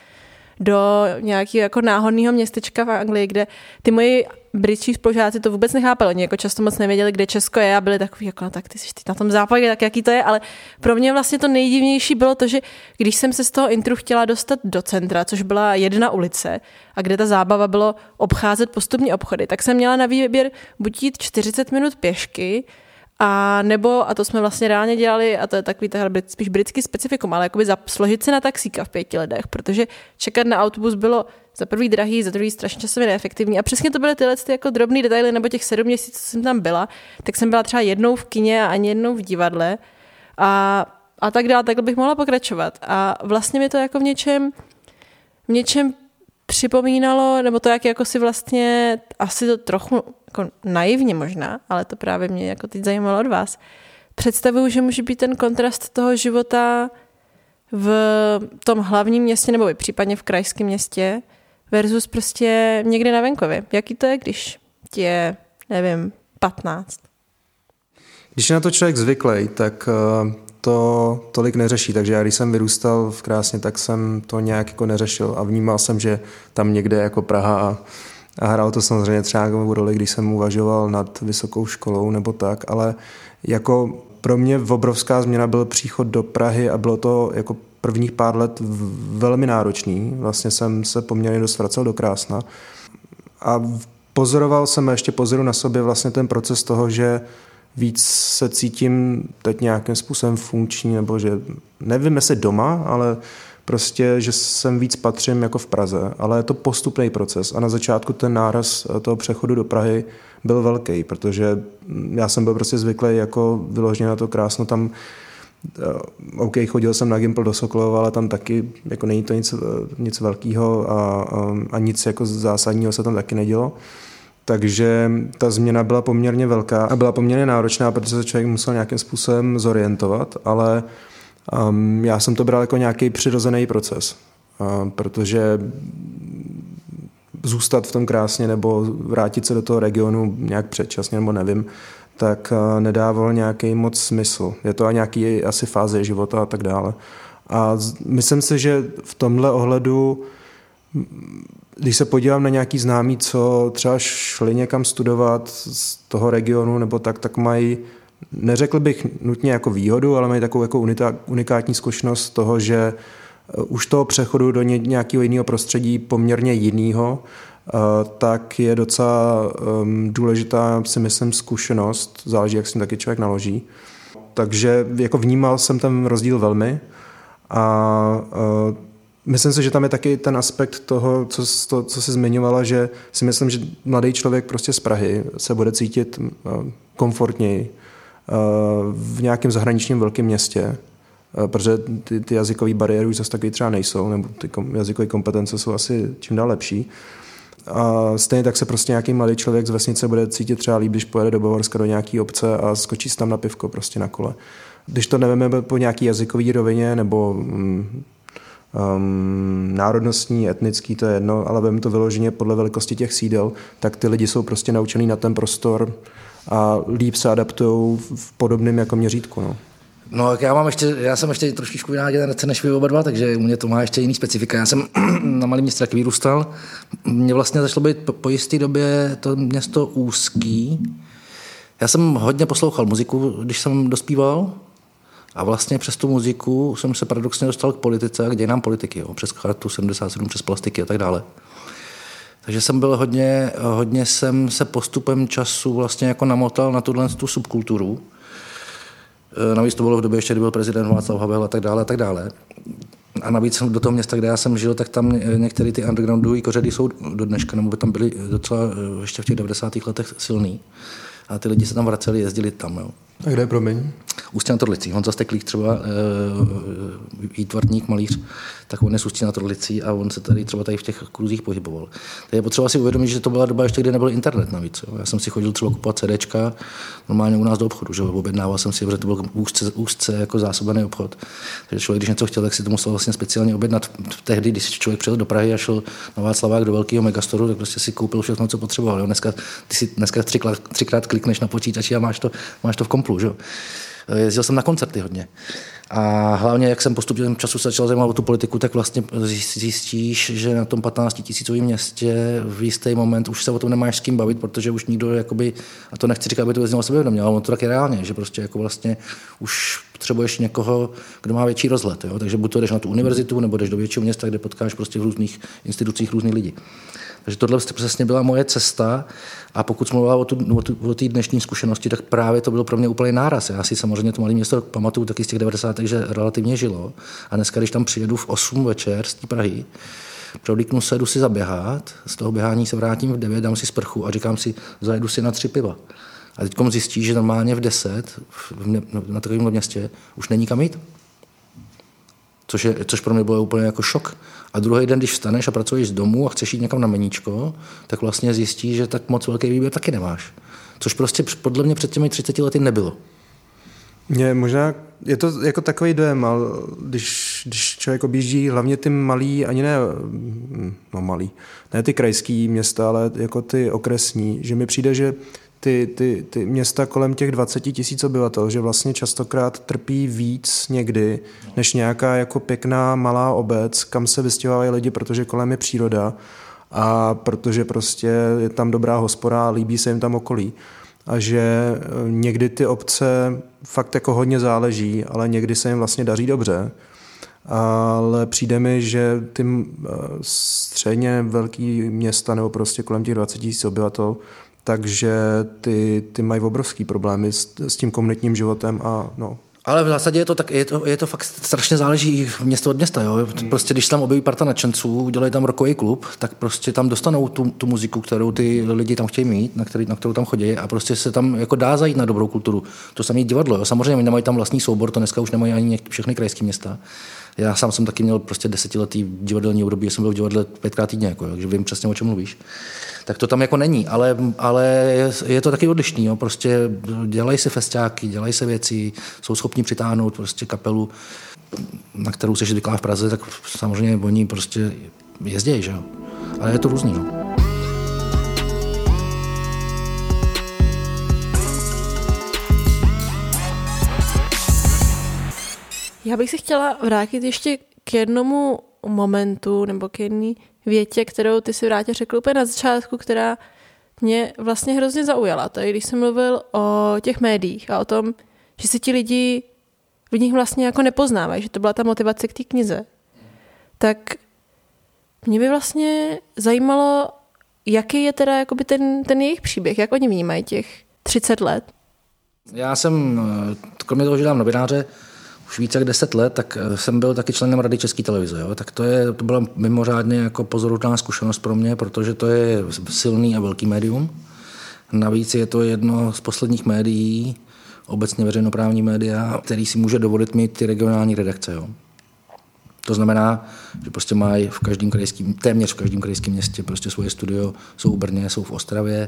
do nějakého jako náhodného městečka v Anglii, kde ty moji britští spolužáci to vůbec nechápali. Oni jako často moc nevěděli, kde Česko je a byli takový, jako, no, tak ty jsi na tom západě, tak jaký to je, ale pro mě vlastně to nejdivnější bylo to, že když jsem se z toho intru chtěla dostat do centra, což byla jedna ulice a kde ta zábava bylo obcházet postupně obchody, tak jsem měla na výběr buď jít 40 minut pěšky, a nebo, a to jsme vlastně reálně dělali, a to je takový tahle spíš britský specifikum, ale jakoby složit se na taxíka v pěti lidech, protože čekat na autobus bylo za prvý drahý, za druhý strašně časově neefektivní. A přesně to byly tyhle ty jako drobné detaily, nebo těch sedm měsíců, co jsem tam byla, tak jsem byla třeba jednou v kině a ani jednou v divadle. A, a tak dále, takhle bych mohla pokračovat. A vlastně mi to jako v něčem, v něčem připomínalo, nebo to, jak jako si vlastně, asi to trochu jako naivně možná, ale to právě mě jako teď zajímalo od vás, představuju, že může být ten kontrast toho života v tom hlavním městě nebo i případně v krajském městě versus prostě někde na venkově. Jaký to je, když ti je, nevím, 15? Když je na to člověk zvyklý, tak eh, to tolik neřeší. Takže já když jsem vyrůstal v Krásně, tak jsem to nějak jako neřešil a vnímal jsem, že tam někde jako Praha a, a hrál to samozřejmě třeba nějakou roli, když jsem uvažoval nad vysokou školou nebo tak, ale jako pro mě obrovská změna byl příchod do Prahy a bylo to jako prvních pár let velmi náročný. Vlastně jsem se poměrně dost vracel do Krásna a pozoroval jsem a ještě pozoru na sobě vlastně ten proces toho, že víc se cítím teď nějakým způsobem funkční, nebo že nevím, jestli doma, ale prostě, že jsem víc patřím jako v Praze, ale je to postupný proces a na začátku ten náraz toho přechodu do Prahy byl velký, protože já jsem byl prostě zvyklý jako vyloženě na to krásno tam eh, OK, chodil jsem na Gimpl do Sokolova, ale tam taky jako není to nic, nic velkého a, a, a nic jako zásadního se tam taky nedělo. Takže ta změna byla poměrně velká a byla poměrně náročná, protože se člověk musel nějakým způsobem zorientovat, ale um, já jsem to bral jako nějaký přirozený proces, uh, protože zůstat v tom krásně nebo vrátit se do toho regionu nějak předčasně nebo nevím, tak uh, nedával nějaký moc smysl. Je to a nějaký asi fáze života a tak dále. A myslím si, že v tomhle ohledu když se podívám na nějaký známý, co třeba šli někam studovat z toho regionu nebo tak, tak mají, neřekl bych nutně jako výhodu, ale mají takovou jako unikátní zkušenost toho, že eh, už toho přechodu do nějakého jiného prostředí poměrně jiného, eh, tak je docela ehm, důležitá, si myslím, zkušenost. Záleží, jak s tím taky člověk naloží. Takže jako vnímal jsem ten rozdíl velmi a eh, Myslím si, že tam je taky ten aspekt toho, co, to, co jsi zmiňovala, že si myslím, že mladý člověk prostě z Prahy se bude cítit komfortněji v nějakém zahraničním velkém městě, eh, protože ty, ty jazykové bariéry už zase taky třeba nejsou, nebo ty jazykové kompetence jsou asi čím dál lepší. A stejně tak se prostě nějaký mladý člověk z vesnice bude cítit třeba líp, když pojede do Bavorska do nějaké obce a skočí tam na pivko prostě na kole. Když to nevíme po nějaký jazykový rovině nebo um, národnostní, etnický, to je jedno, ale vím to vyloženě podle velikosti těch sídel, tak ty lidi jsou prostě naučený na ten prostor a líp se adaptují v podobném jako měřítku. No. No, já, mám ještě, já jsem ještě trošičku jiná generace než vy oba dva, takže u mě to má ještě jiný specifika. Já jsem na malém městě taky vyrůstal. Mně vlastně začalo být po, po jisté době to město úzký. Já jsem hodně poslouchal muziku, když jsem dospíval, a vlastně přes tu muziku jsem se paradoxně dostal k politice a k dějinám politiky, jo, přes chartu 77, přes plastiky a tak dále. Takže jsem byl hodně, hodně jsem se postupem času vlastně jako namotal na tuhle tu subkulturu. E, navíc to bylo v době ještě, kdy byl prezident Václav Havel a tak dále a tak dále. A navíc do toho města, kde já jsem žil, tak tam některé ty undergroundové kořady jsou do dneška, nebo by tam byly docela e, ještě v těch 90. letech silný. A ty lidi se tam vraceli, jezdili tam. Jo. A kde je, promiň? Ústí na Torlicí. Honza Steklík třeba, e, výtvarník, malíř, tak on je z Ústí na Torlicí a on se tady třeba tady v těch kruzích pohyboval. Tak je potřeba si uvědomit, že to byla doba ještě, kdy nebyl internet navíc. Jo. Já jsem si chodil třeba kupovat CDčka normálně u nás do obchodu, že objednával jsem si, protože to byl úzce, úzce jako zásobený obchod. Takže člověk, když něco chtěl, tak si to musel vlastně speciálně objednat. Tehdy, když člověk přijel do Prahy a šel na Václavák do velkého megastoru, tak prostě si koupil všechno, co potřeboval. Jo. Dneska, ty si dneska třikrát, třikrát klikneš na počítači a máš to, máš to v komplu. Že? Jezdil jsem na koncerty hodně. A hlavně, jak jsem postupem času začal zajímat o tu politiku, tak vlastně zjistíš, že na tom 15 tisícovém městě v jistý moment už se o tom nemáš s kým bavit, protože už nikdo, jakoby, a to nechci říkat, aby to vyznělo sebevědomě, ale on to tak je reálně, že prostě jako vlastně už potřebuješ někoho, kdo má větší rozhled. Jo? Takže buď to jdeš na tu univerzitu, nebo jdeš do většího města, kde potkáš prostě v různých institucích různých lidí. Takže tohle přesně byla moje cesta a pokud jsme mluvila o, tu, o, tu, té dnešní zkušenosti, tak právě to bylo pro mě úplně náraz. Já si samozřejmě to malé město pamatuju taky z těch 90. že relativně žilo a dneska, když tam přijedu v 8 večer z té Prahy, prodlíknu se, jdu si zaběhat, z toho běhání se vrátím v 9, dám si sprchu a říkám si, zajedu si na tři piva. A teď zjistí, že normálně v 10 v, na takovém městě už není kam jít. Což, je, což pro mě bylo úplně jako šok. A druhý den, když vstaneš a pracuješ z domu a chceš jít někam na meníčko, tak vlastně zjistíš, že tak moc velký výběr taky nemáš. Což prostě podle mě před těmi 30 lety nebylo. Mě možná, je to jako takový dojem, ale když, když člověk objíždí hlavně ty malý, ani ne, no malý, ne ty krajský města, ale jako ty okresní, že mi přijde, že ty, ty, ty města kolem těch 20 tisíc obyvatel, že vlastně častokrát trpí víc někdy, než nějaká jako pěkná malá obec, kam se vystěhovají lidi, protože kolem je příroda a protože prostě je tam dobrá hospoda, líbí se jim tam okolí. A že eh, někdy ty obce fakt jako hodně záleží, ale někdy se jim vlastně daří dobře. Ale přijde mi, že ty eh, středně velký města nebo prostě kolem těch 20 000 obyvatel takže ty, ty mají obrovský problémy s, s tím komunitním životem a no, ale v zásadě je to, tak, je to, je to fakt strašně záleží město od města. Jo? Prostě když tam objeví parta nadšenců, dělají tam rokový klub, tak prostě tam dostanou tu, tu muziku, kterou ty lidi tam chtějí mít, na, který, na kterou tam chodí a prostě se tam jako dá zajít na dobrou kulturu. To samé divadlo. Jo? Samozřejmě oni nemají tam vlastní soubor, to dneska už nemají ani všechny krajské města. Já sám jsem taky měl prostě desetiletý divadelní období, jsem byl v divadle pětkrát týdně, jako, takže vím přesně, o čem mluvíš. Tak to tam jako není, ale, ale je, to taky odlišný. Jo. Prostě dělají se festiáky, dělají se věci, jsou schopni přitáhnout prostě kapelu, na kterou se zvyklá v Praze, tak samozřejmě oni prostě jezdí, že jo. Ale je to různý. No. Já bych se chtěla vrátit ještě k jednomu momentu nebo k jedné větě, kterou ty si vrátě řekl úplně na začátku, která mě vlastně hrozně zaujala. To je, když jsem mluvil o těch médiích a o tom, že si ti lidi v nich vlastně jako nepoznávají, že to byla ta motivace k té knize. Tak mě by vlastně zajímalo, jaký je teda jakoby ten, ten jejich příběh, jak oni vnímají těch 30 let. Já jsem, kromě toho, že dám novináře, už více jak deset let, tak eh, jsem byl taky členem Rady České televize. Jo? Tak to, je, to byla mimořádně jako pozoruhodná zkušenost pro mě, protože to je silný a velký médium. Navíc je to jedno z posledních médií, obecně veřejnoprávní média, který si může dovolit mít ty regionální redakce. Jo? To znamená, že prostě mají v každém krajském, téměř v každém krajském městě prostě svoje studio, jsou v Brně, jsou v Ostravě,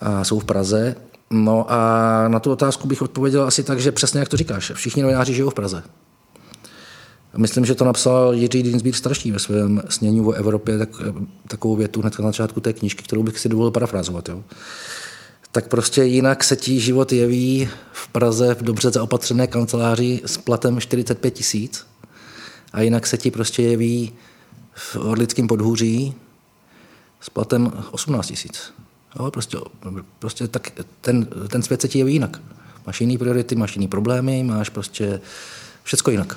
a jsou v Praze. No a na tu otázku bych odpověděl asi tak, že přesně jak to říkáš, všichni novináři žijou v Praze. Myslím, že to napsal Jiří Dinsbír starší ve svém snění o Evropě, tak, takovou větu hned na začátku té knížky, kterou bych si dovolil parafrázovat. Jo. Tak prostě jinak se ti život jeví v Praze v dobře zaopatřené kanceláři s platem 45 tisíc a jinak se ti prostě jeví v Orlickém podhůří s platem 18 tisíc. Jo, prostě, prostě tak ten, ten svět se ti jeví jinak. Máš jiný priority, máš jiný problémy, máš prostě všecko jinak.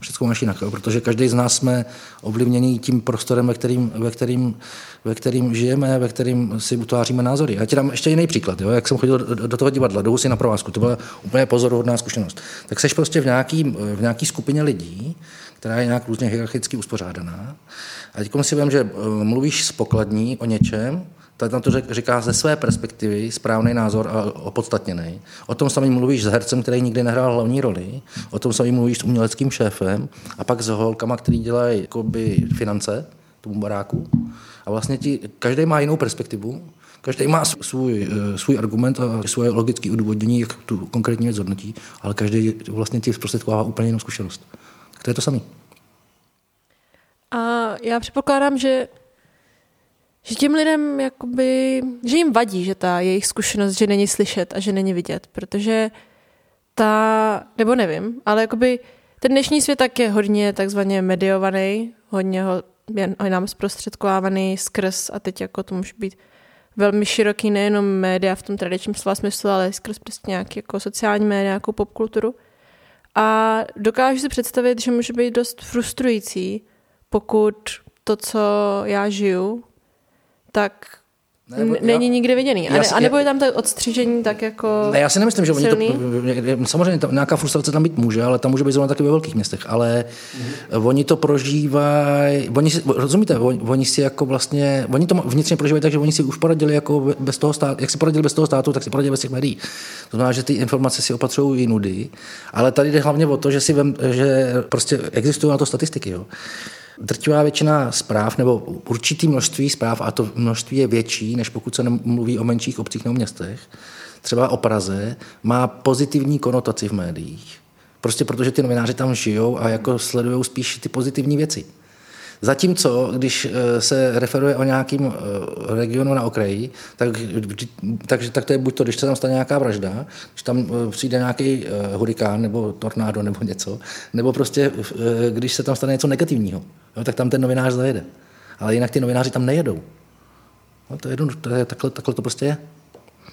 Všechno máš jinak, jo? protože každý z nás jsme ovlivněni tím prostorem, ve kterým, ve, kterým, ve kterým žijeme, ve kterým si utváříme názory. Já ti dám ještě jiný příklad. Jo? Jak jsem chodil do, do toho divadla, do si na provázku, to byla úplně pozoruhodná zkušenost. Tak seš prostě v nějaký, v nějaký skupině lidí, která je nějak různě hierarchicky uspořádaná. A teď si vím, že eh, mluvíš s pokladní o něčem, tak na to říká ze své perspektivy správný názor a opodstatněný. O tom samým mluvíš s hercem, který nikdy nehrál hlavní roli, o tom samým mluvíš s uměleckým šéfem a pak s holkama, který dělají jakoby, finance tomu baráku. A vlastně ti, každý má jinou perspektivu, každý má svůj, eh, svůj argument a svoje logické udůvodnění, jak tu konkrétní věc hodnotí, ale každý vlastně ti zprostředkovává úplně jinou zkušenost. Tak to je to samé. A já předpokládám, že že těm lidem jakoby, že jim vadí, že ta jejich zkušenost, že není slyšet a že není vidět, protože ta, nebo nevím, ale jakoby ten dnešní svět tak je hodně takzvaně mediovaný, hodně ho je nám zprostředkovávaný skrz, a teď jako to může být velmi široký nejenom média v tom tradičním slova smyslu, ale skrz prostě nějaký jako sociální média, nějakou popkulturu. A dokážu si představit, že může být dost frustrující, pokud to, co já žiju, tak ne, není já, nikde viděný. A, ne, a nebo je tam to odstřižení tak jako Ne, já si nemyslím, že oni to, samozřejmě tam nějaká frustrace tam být může, ale tam může být zrovna taky ve velkých městech, ale mm-hmm. oni to prožívají, oni si, rozumíte, oni, oni, si jako vlastně, oni to vnitřně prožívají tak, že oni si už poradili jako bez toho státu, jak si poradili bez toho státu, tak si poradili bez těch médií. To znamená, že ty informace si opatřují jinudy, ale tady jde hlavně o to, že si vem, že prostě existují na to statistiky. Jo drtivá většina zpráv nebo určitý množství zpráv, a to množství je větší, než pokud se mluví o menších obcích nebo městech, třeba o Praze, má pozitivní konotaci v médiích. Prostě protože ty novináři tam žijou a jako sledují spíš ty pozitivní věci. Zatímco, když eh, se referuje o nějakým eh, regionu na okraji, tak, tak, tak to je buď to, když se tam stane nějaká vražda, když tam eh, přijde nějaký hurikán nebo tornádo nebo něco, nebo prostě když se tam stane něco negativního, jo, tak tam ten novinář zajede. Ale jinak ty novináři tam nejedou. No, to je, to je takhle, takhle to prostě je.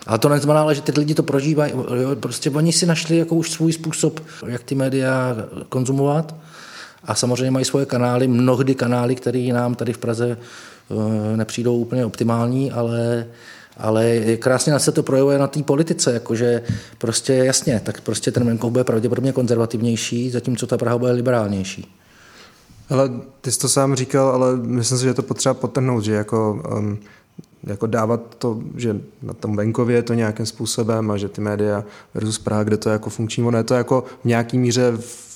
Ale to neznamená, že ty lidi to prožívají. Jo, prostě oni si našli jako už svůj způsob, jak ty média konzumovat a samozřejmě mají svoje kanály, mnohdy kanály, které nám tady v Praze eh, nepřijdou úplně optimální, ale ale krásně se to projevuje na té politice, jakože prostě jasně, tak prostě ten venkov bude pravděpodobně konzervativnější, zatímco ta Praha bude liberálnější. Ale ty jsi to sám říkal, ale myslím si, že je to potřeba potrhnout, že jako, um, jako dávat to, že na tom venkově je to nějakým způsobem a že ty média versus Praha, kde to je jako funkční, ono je to jako v nějaký míře v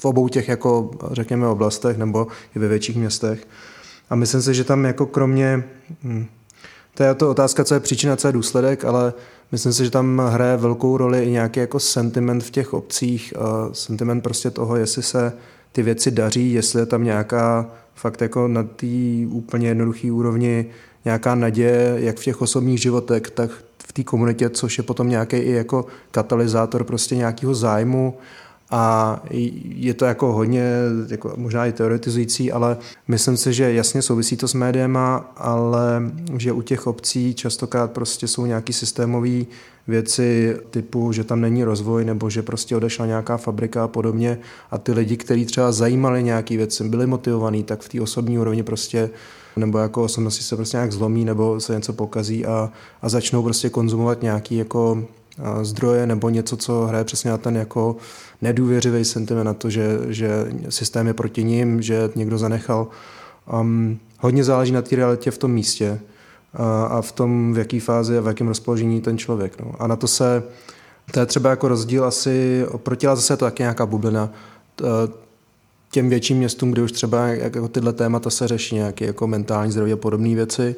v obou těch, jako řekněme, oblastech nebo i ve větších městech. A myslím si, že tam jako kromě, hm, to je to otázka, co je příčina, co je důsledek, ale myslím si, že tam hraje velkou roli i nějaký jako sentiment v těch obcích, sentiment prostě toho, jestli se ty věci daří, jestli je tam nějaká fakt jako na té úplně jednoduché úrovni nějaká naděje, jak v těch osobních životech, tak v té komunitě, což je potom nějaký i jako katalyzátor prostě nějakého zájmu a je to jako hodně, jako možná i teoretizující, ale myslím si, že jasně souvisí to s médiema, ale že u těch obcí častokrát prostě jsou nějaký systémové věci typu, že tam není rozvoj nebo že prostě odešla nějaká fabrika a podobně. A ty lidi, kteří třeba zajímali nějaký věci, byli motivovaní, tak v té osobní úrovni prostě nebo jako osobnosti se prostě nějak zlomí nebo se něco pokazí a, a začnou prostě konzumovat nějaký jako zdroje nebo něco, co hraje přesně na ten jako nedůvěřivý sentiment na to, že, že systém je proti ním, že někdo zanechal. Um, hodně záleží na té realitě v tom místě a, a v tom, v jaké fázi a v jakém rozpoložení ten člověk. No. A na to se, to je třeba jako rozdíl asi, oproti zase je to taky nějaká bublina těm větším městům, kde už třeba jako tyhle témata se řeší, nějaké jako mentální zdraví a podobné věci.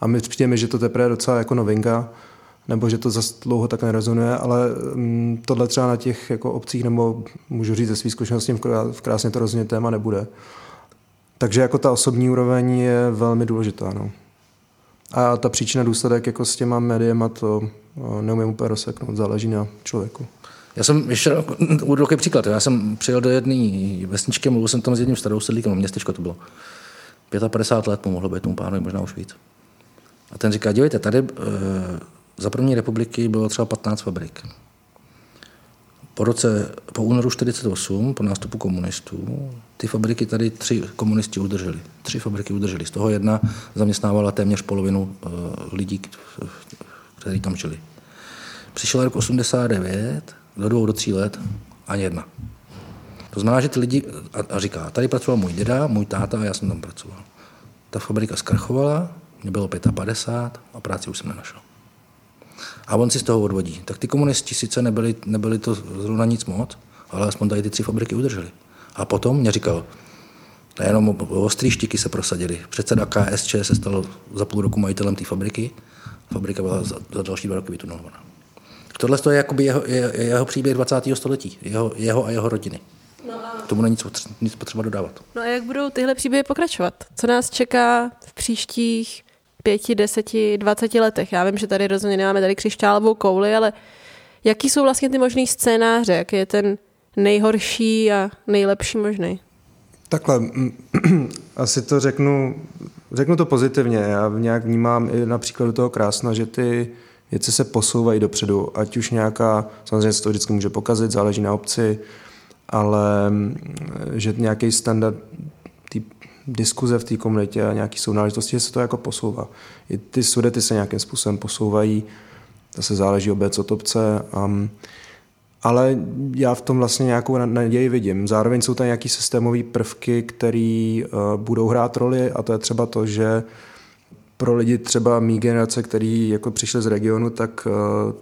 A my přijde že to teprve je docela jako novinka, nebo že to zase dlouho tak nerezonuje, ale mm, tohle třeba na těch jako obcích, nebo můžu říct ze svých zkušeností, v krásně to rozhodně téma nebude. Takže jako ta osobní úroveň je velmi důležitá. No. A ta příčina důsledek jako s těma médiema to neumím úplně rozseknout, záleží na člověku. Já jsem ještě uvedu příklad. Já jsem přijel do jedné vesničky, mluvil jsem tam s jedním starou sedlíkem, městečko to bylo. 55 let mu mohlo být tomu pánovi, možná už víc. A ten říká, dívejte, tady e, za první republiky bylo třeba 15 fabrik. Po roce, po únoru 48, po nástupu komunistů, ty fabriky tady tři komunisti udrželi. Tři fabriky udrželi. Z toho jedna zaměstnávala téměř polovinu e, lidí, kteří tam žili. Přišel rok 89, do dvou, do tří let, ani jedna. To znamená, že ty lidi, a, a říká, tady pracoval můj děda, můj táta a já jsem tam pracoval. Ta fabrika zkrachovala, mě bylo 55 a práci už jsem nenašel. A on si z toho odvodí. Tak ty komunisti sice nebyli, nebyli to zrovna nic moc, ale aspoň tady ty tři fabriky udrželi. A potom mě říkal, nejenom ostrý štiky se prosadili. Předseda KSČ se stal za půl roku majitelem té fabriky. Fabrika byla za, za další dva roky vytunelovaná. Tohle je jakoby jeho, jeho příběh 20. století, jeho, jeho a jeho rodiny. No a... Tomu není nic, nic potřeba dodávat. No a jak budou tyhle příběhy pokračovat? Co nás čeká v příštích pěti, deseti, dvaceti letech? Já vím, že tady rozhodně nemáme tady křišťálovou kouli, ale jaký jsou vlastně ty možný scénáře? Jaký je ten nejhorší a nejlepší možný? Takhle, asi to řeknu, řeknu to pozitivně. Já nějak vnímám i například do toho krásna, že ty věci se posouvají dopředu, ať už nějaká, samozřejmě se to vždycky může pokazit, záleží na obci, ale že nějaký standard diskuze v té komunitě a nějaký sounáležitosti, že se to jako posouvá. I ty sudety se nějakým způsobem posouvají, se záleží obec od obce, um, ale já v tom vlastně nějakou naději vidím. Zároveň jsou tam nějaké systémové prvky, které uh, budou hrát roli a to je třeba to, že pro lidi třeba mý generace, který jako přišli z regionu, tak uh,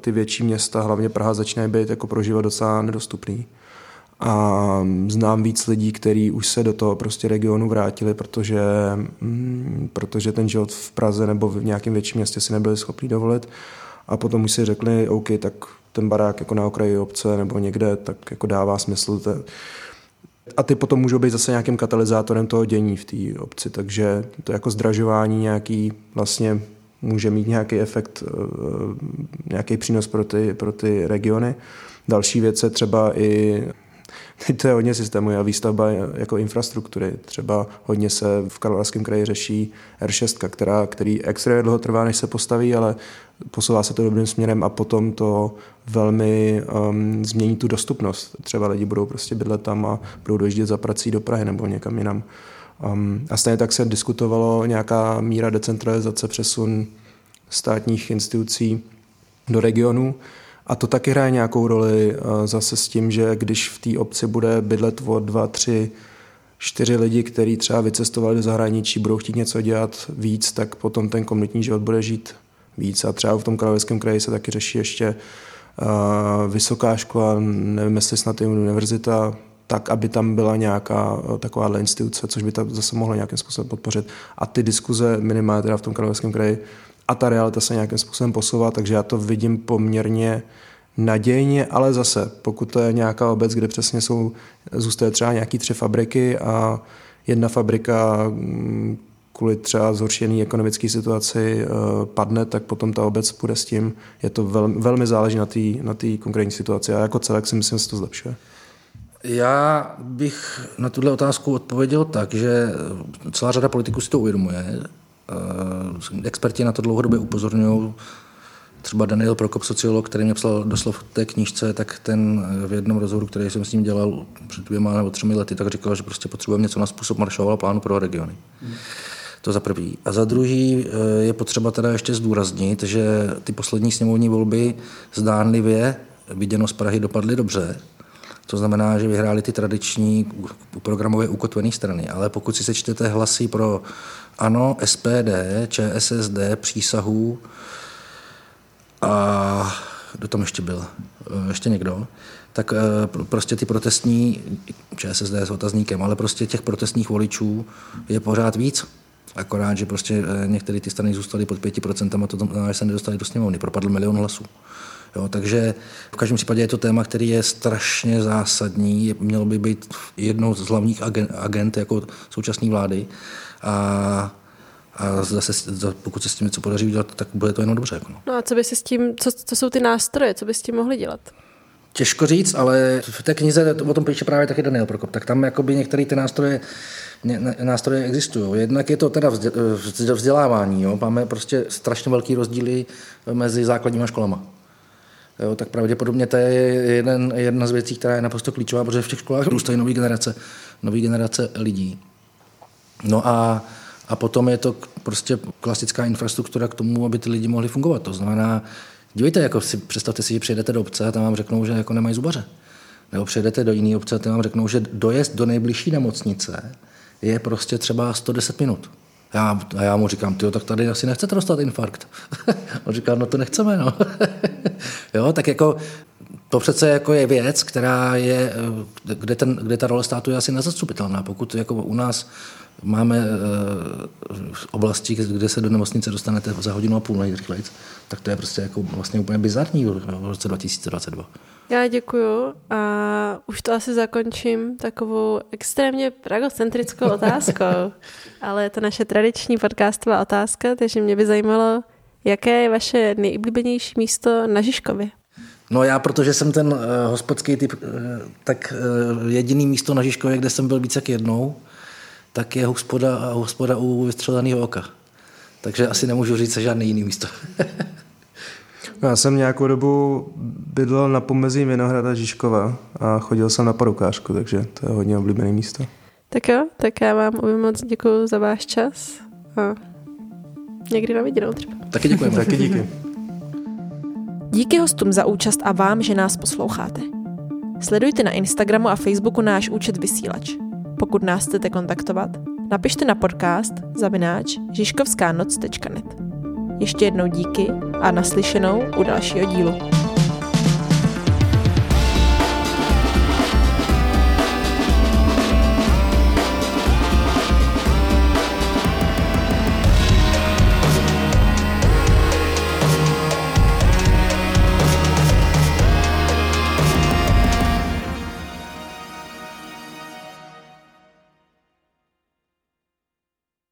ty větší města, hlavně Praha, začínají být jako pro život docela nedostupný. A znám víc lidí, kteří už se do toho prostě regionu vrátili, protože, mm, protože ten život v Praze nebo v nějakém větším městě si nebyli schopni dovolit. A potom už si řekli, OK, tak ten barák jako na okraji obce nebo někde, tak jako dává smysl. A ty potom můžou být zase nějakým katalyzátorem toho dění v té obci, takže to jako zdražování nějaký vlastně může mít nějaký efekt, eh, nějaký přínos pro ty, pro ty regiony. Další věc je třeba i Teď to je hodně systému a výstavba jako infrastruktury. Třeba hodně se v Karlovarském kraji řeší R6, která, který extrémně dlouho trvá, než se postaví, ale posouvá se to dobrým směrem a potom to velmi um, změní tu dostupnost. Třeba lidi budou prostě bydlet tam a budou dojíždět za prací do Prahy nebo někam jinam. Um, a stejně tak se diskutovalo nějaká míra decentralizace, přesun státních institucí do regionů. A to taky hraje nějakou roli uh, zase s tím, že když v té obci bude bydlet o dva, tři, čtyři lidi, kteří třeba vycestovali do zahraničí, budou chtít něco dělat víc, tak potom ten komunitní život bude žít víc. A třeba v tom Královském kraji se taky řeší ještě uh, vysoká škola, nevím, jestli snad i univerzita, tak, aby tam byla nějaká uh, takováhle instituce, což by to zase mohlo nějakým způsobem podpořit. A ty diskuze minimálně teda v tom Královském kraji a ta realita se nějakým způsobem posouvá, takže já to vidím poměrně nadějně, ale zase, pokud to je nějaká obec, kde přesně jsou, zůstaje třeba nějaký tři fabriky a jedna fabrika mm, kvůli třeba zhoršený ekonomické situaci eh, padne, tak potom ta obec bude s tím. Je to velmi, velmi záleží na té na konkrétní situaci a jako celek si myslím, že se to zlepšuje. Já bych na tuhle otázku odpověděl tak, že celá řada politiků si to uvědomuje. Eh, experti na to dlouhodobě upozorňují. Třeba Daniel Prokop, sociolog, který mě psal doslov té knížce, tak ten v jednom rozhovoru, který jsem s ním dělal před dvěma nebo třemi lety, tak říkal, že prostě potřebujeme něco na způsob Marshallova plánu pro regiony. Hmm. To za prvý. A za druhý eh, je potřeba teda ještě zdůraznit, že ty poslední sněmovní volby zdánlivě viděno z Prahy dopadly dobře. To znamená, že vyhráli ty tradiční programově ukotvené strany. Ale pokud si sečtete hlasy pro ANO, SPD, ČSSD, přísahu a kdo tam ještě byl? Eh, ještě někdo? Tak eh, prostě ty protestní, ČSSD s otazníkem, ale prostě těch protestních voličů je pořád víc. Akorát, že prostě eh, některé ty strany zůstaly pod 5% a to znamená, že se nedostali do sněmovny. Propadl milion hlasů. Jo, takže v každém případě je to téma, který je strašně zásadní. Mělo by být jednou z hlavních agent jako současné vlády. A a zase, pokud se s tím něco podaří udělat, tak bude to jenom dobře. Jako no. no a co by se s tím, co, co jsou ty nástroje, co by s tím mohli dělat? Těžko říct, ale v té knize o tom píše právě taky Daniel Prokop. Tak tam jakoby některé ty nástroje, nástroje existují. Jednak je to teda vzdělávání. Jo. Máme prostě strašně velký rozdíly mezi základníma školama. Jo, tak pravděpodobně to je jeden, jedna z věcí, která je naprosto klíčová, protože v těch školách růstají nové generace, nové generace lidí. No a, a potom je to prostě klasická infrastruktura k tomu, aby ty lidi mohli fungovat. To znamená, dívejte, jako si, představte si, že přijedete do obce a tam vám řeknou, že jako nemají zubaře. Nebo přijedete do jiné obce a tam vám řeknou, že dojezd do nejbližší nemocnice je prostě třeba 110 minut. Já, a já mu říkám, ty tak tady asi nechcete dostat infarkt. On říká, no to nechceme, no. jo, tak jako to přece jako je věc, která je, kde, ten, kde ta role státu je asi nezastupitelná. Pokud jako u nás máme uh, oblasti, kde se do nemocnice dostanete za hodinu a půl nejrychleji, tak to je prostě jako vlastně úplně bizarní v roce 2022. Já děkuju a už to asi zakončím takovou extrémně pragocentrickou otázkou, ale je to naše tradiční podcastová otázka, takže mě by zajímalo, jaké je vaše nejoblíbenější místo na Žižkově? No já, protože jsem ten uh, hospodský typ, uh, tak uh, jediný místo na Žižkově, kde jsem byl více jak jednou, tak je hospoda, hospoda u vystřeleného oka. Takže asi nemůžu říct se žádný jiný místo. Já jsem nějakou dobu bydlel na pomezí Vinohrada Žižkova a chodil jsem na parukářku, takže to je hodně oblíbené místo. Tak jo, tak já vám obě moc děkuji za váš čas a někdy na viděnou třeba. Taky děkujeme. Taky díky. Díky hostům za účast a vám, že nás posloucháte. Sledujte na Instagramu a Facebooku náš účet Vysílač. Pokud nás chcete kontaktovat, napište na podcast zavináč žižkovská noc.net. Ještě jednou díky a naslyšenou u dalšího dílu.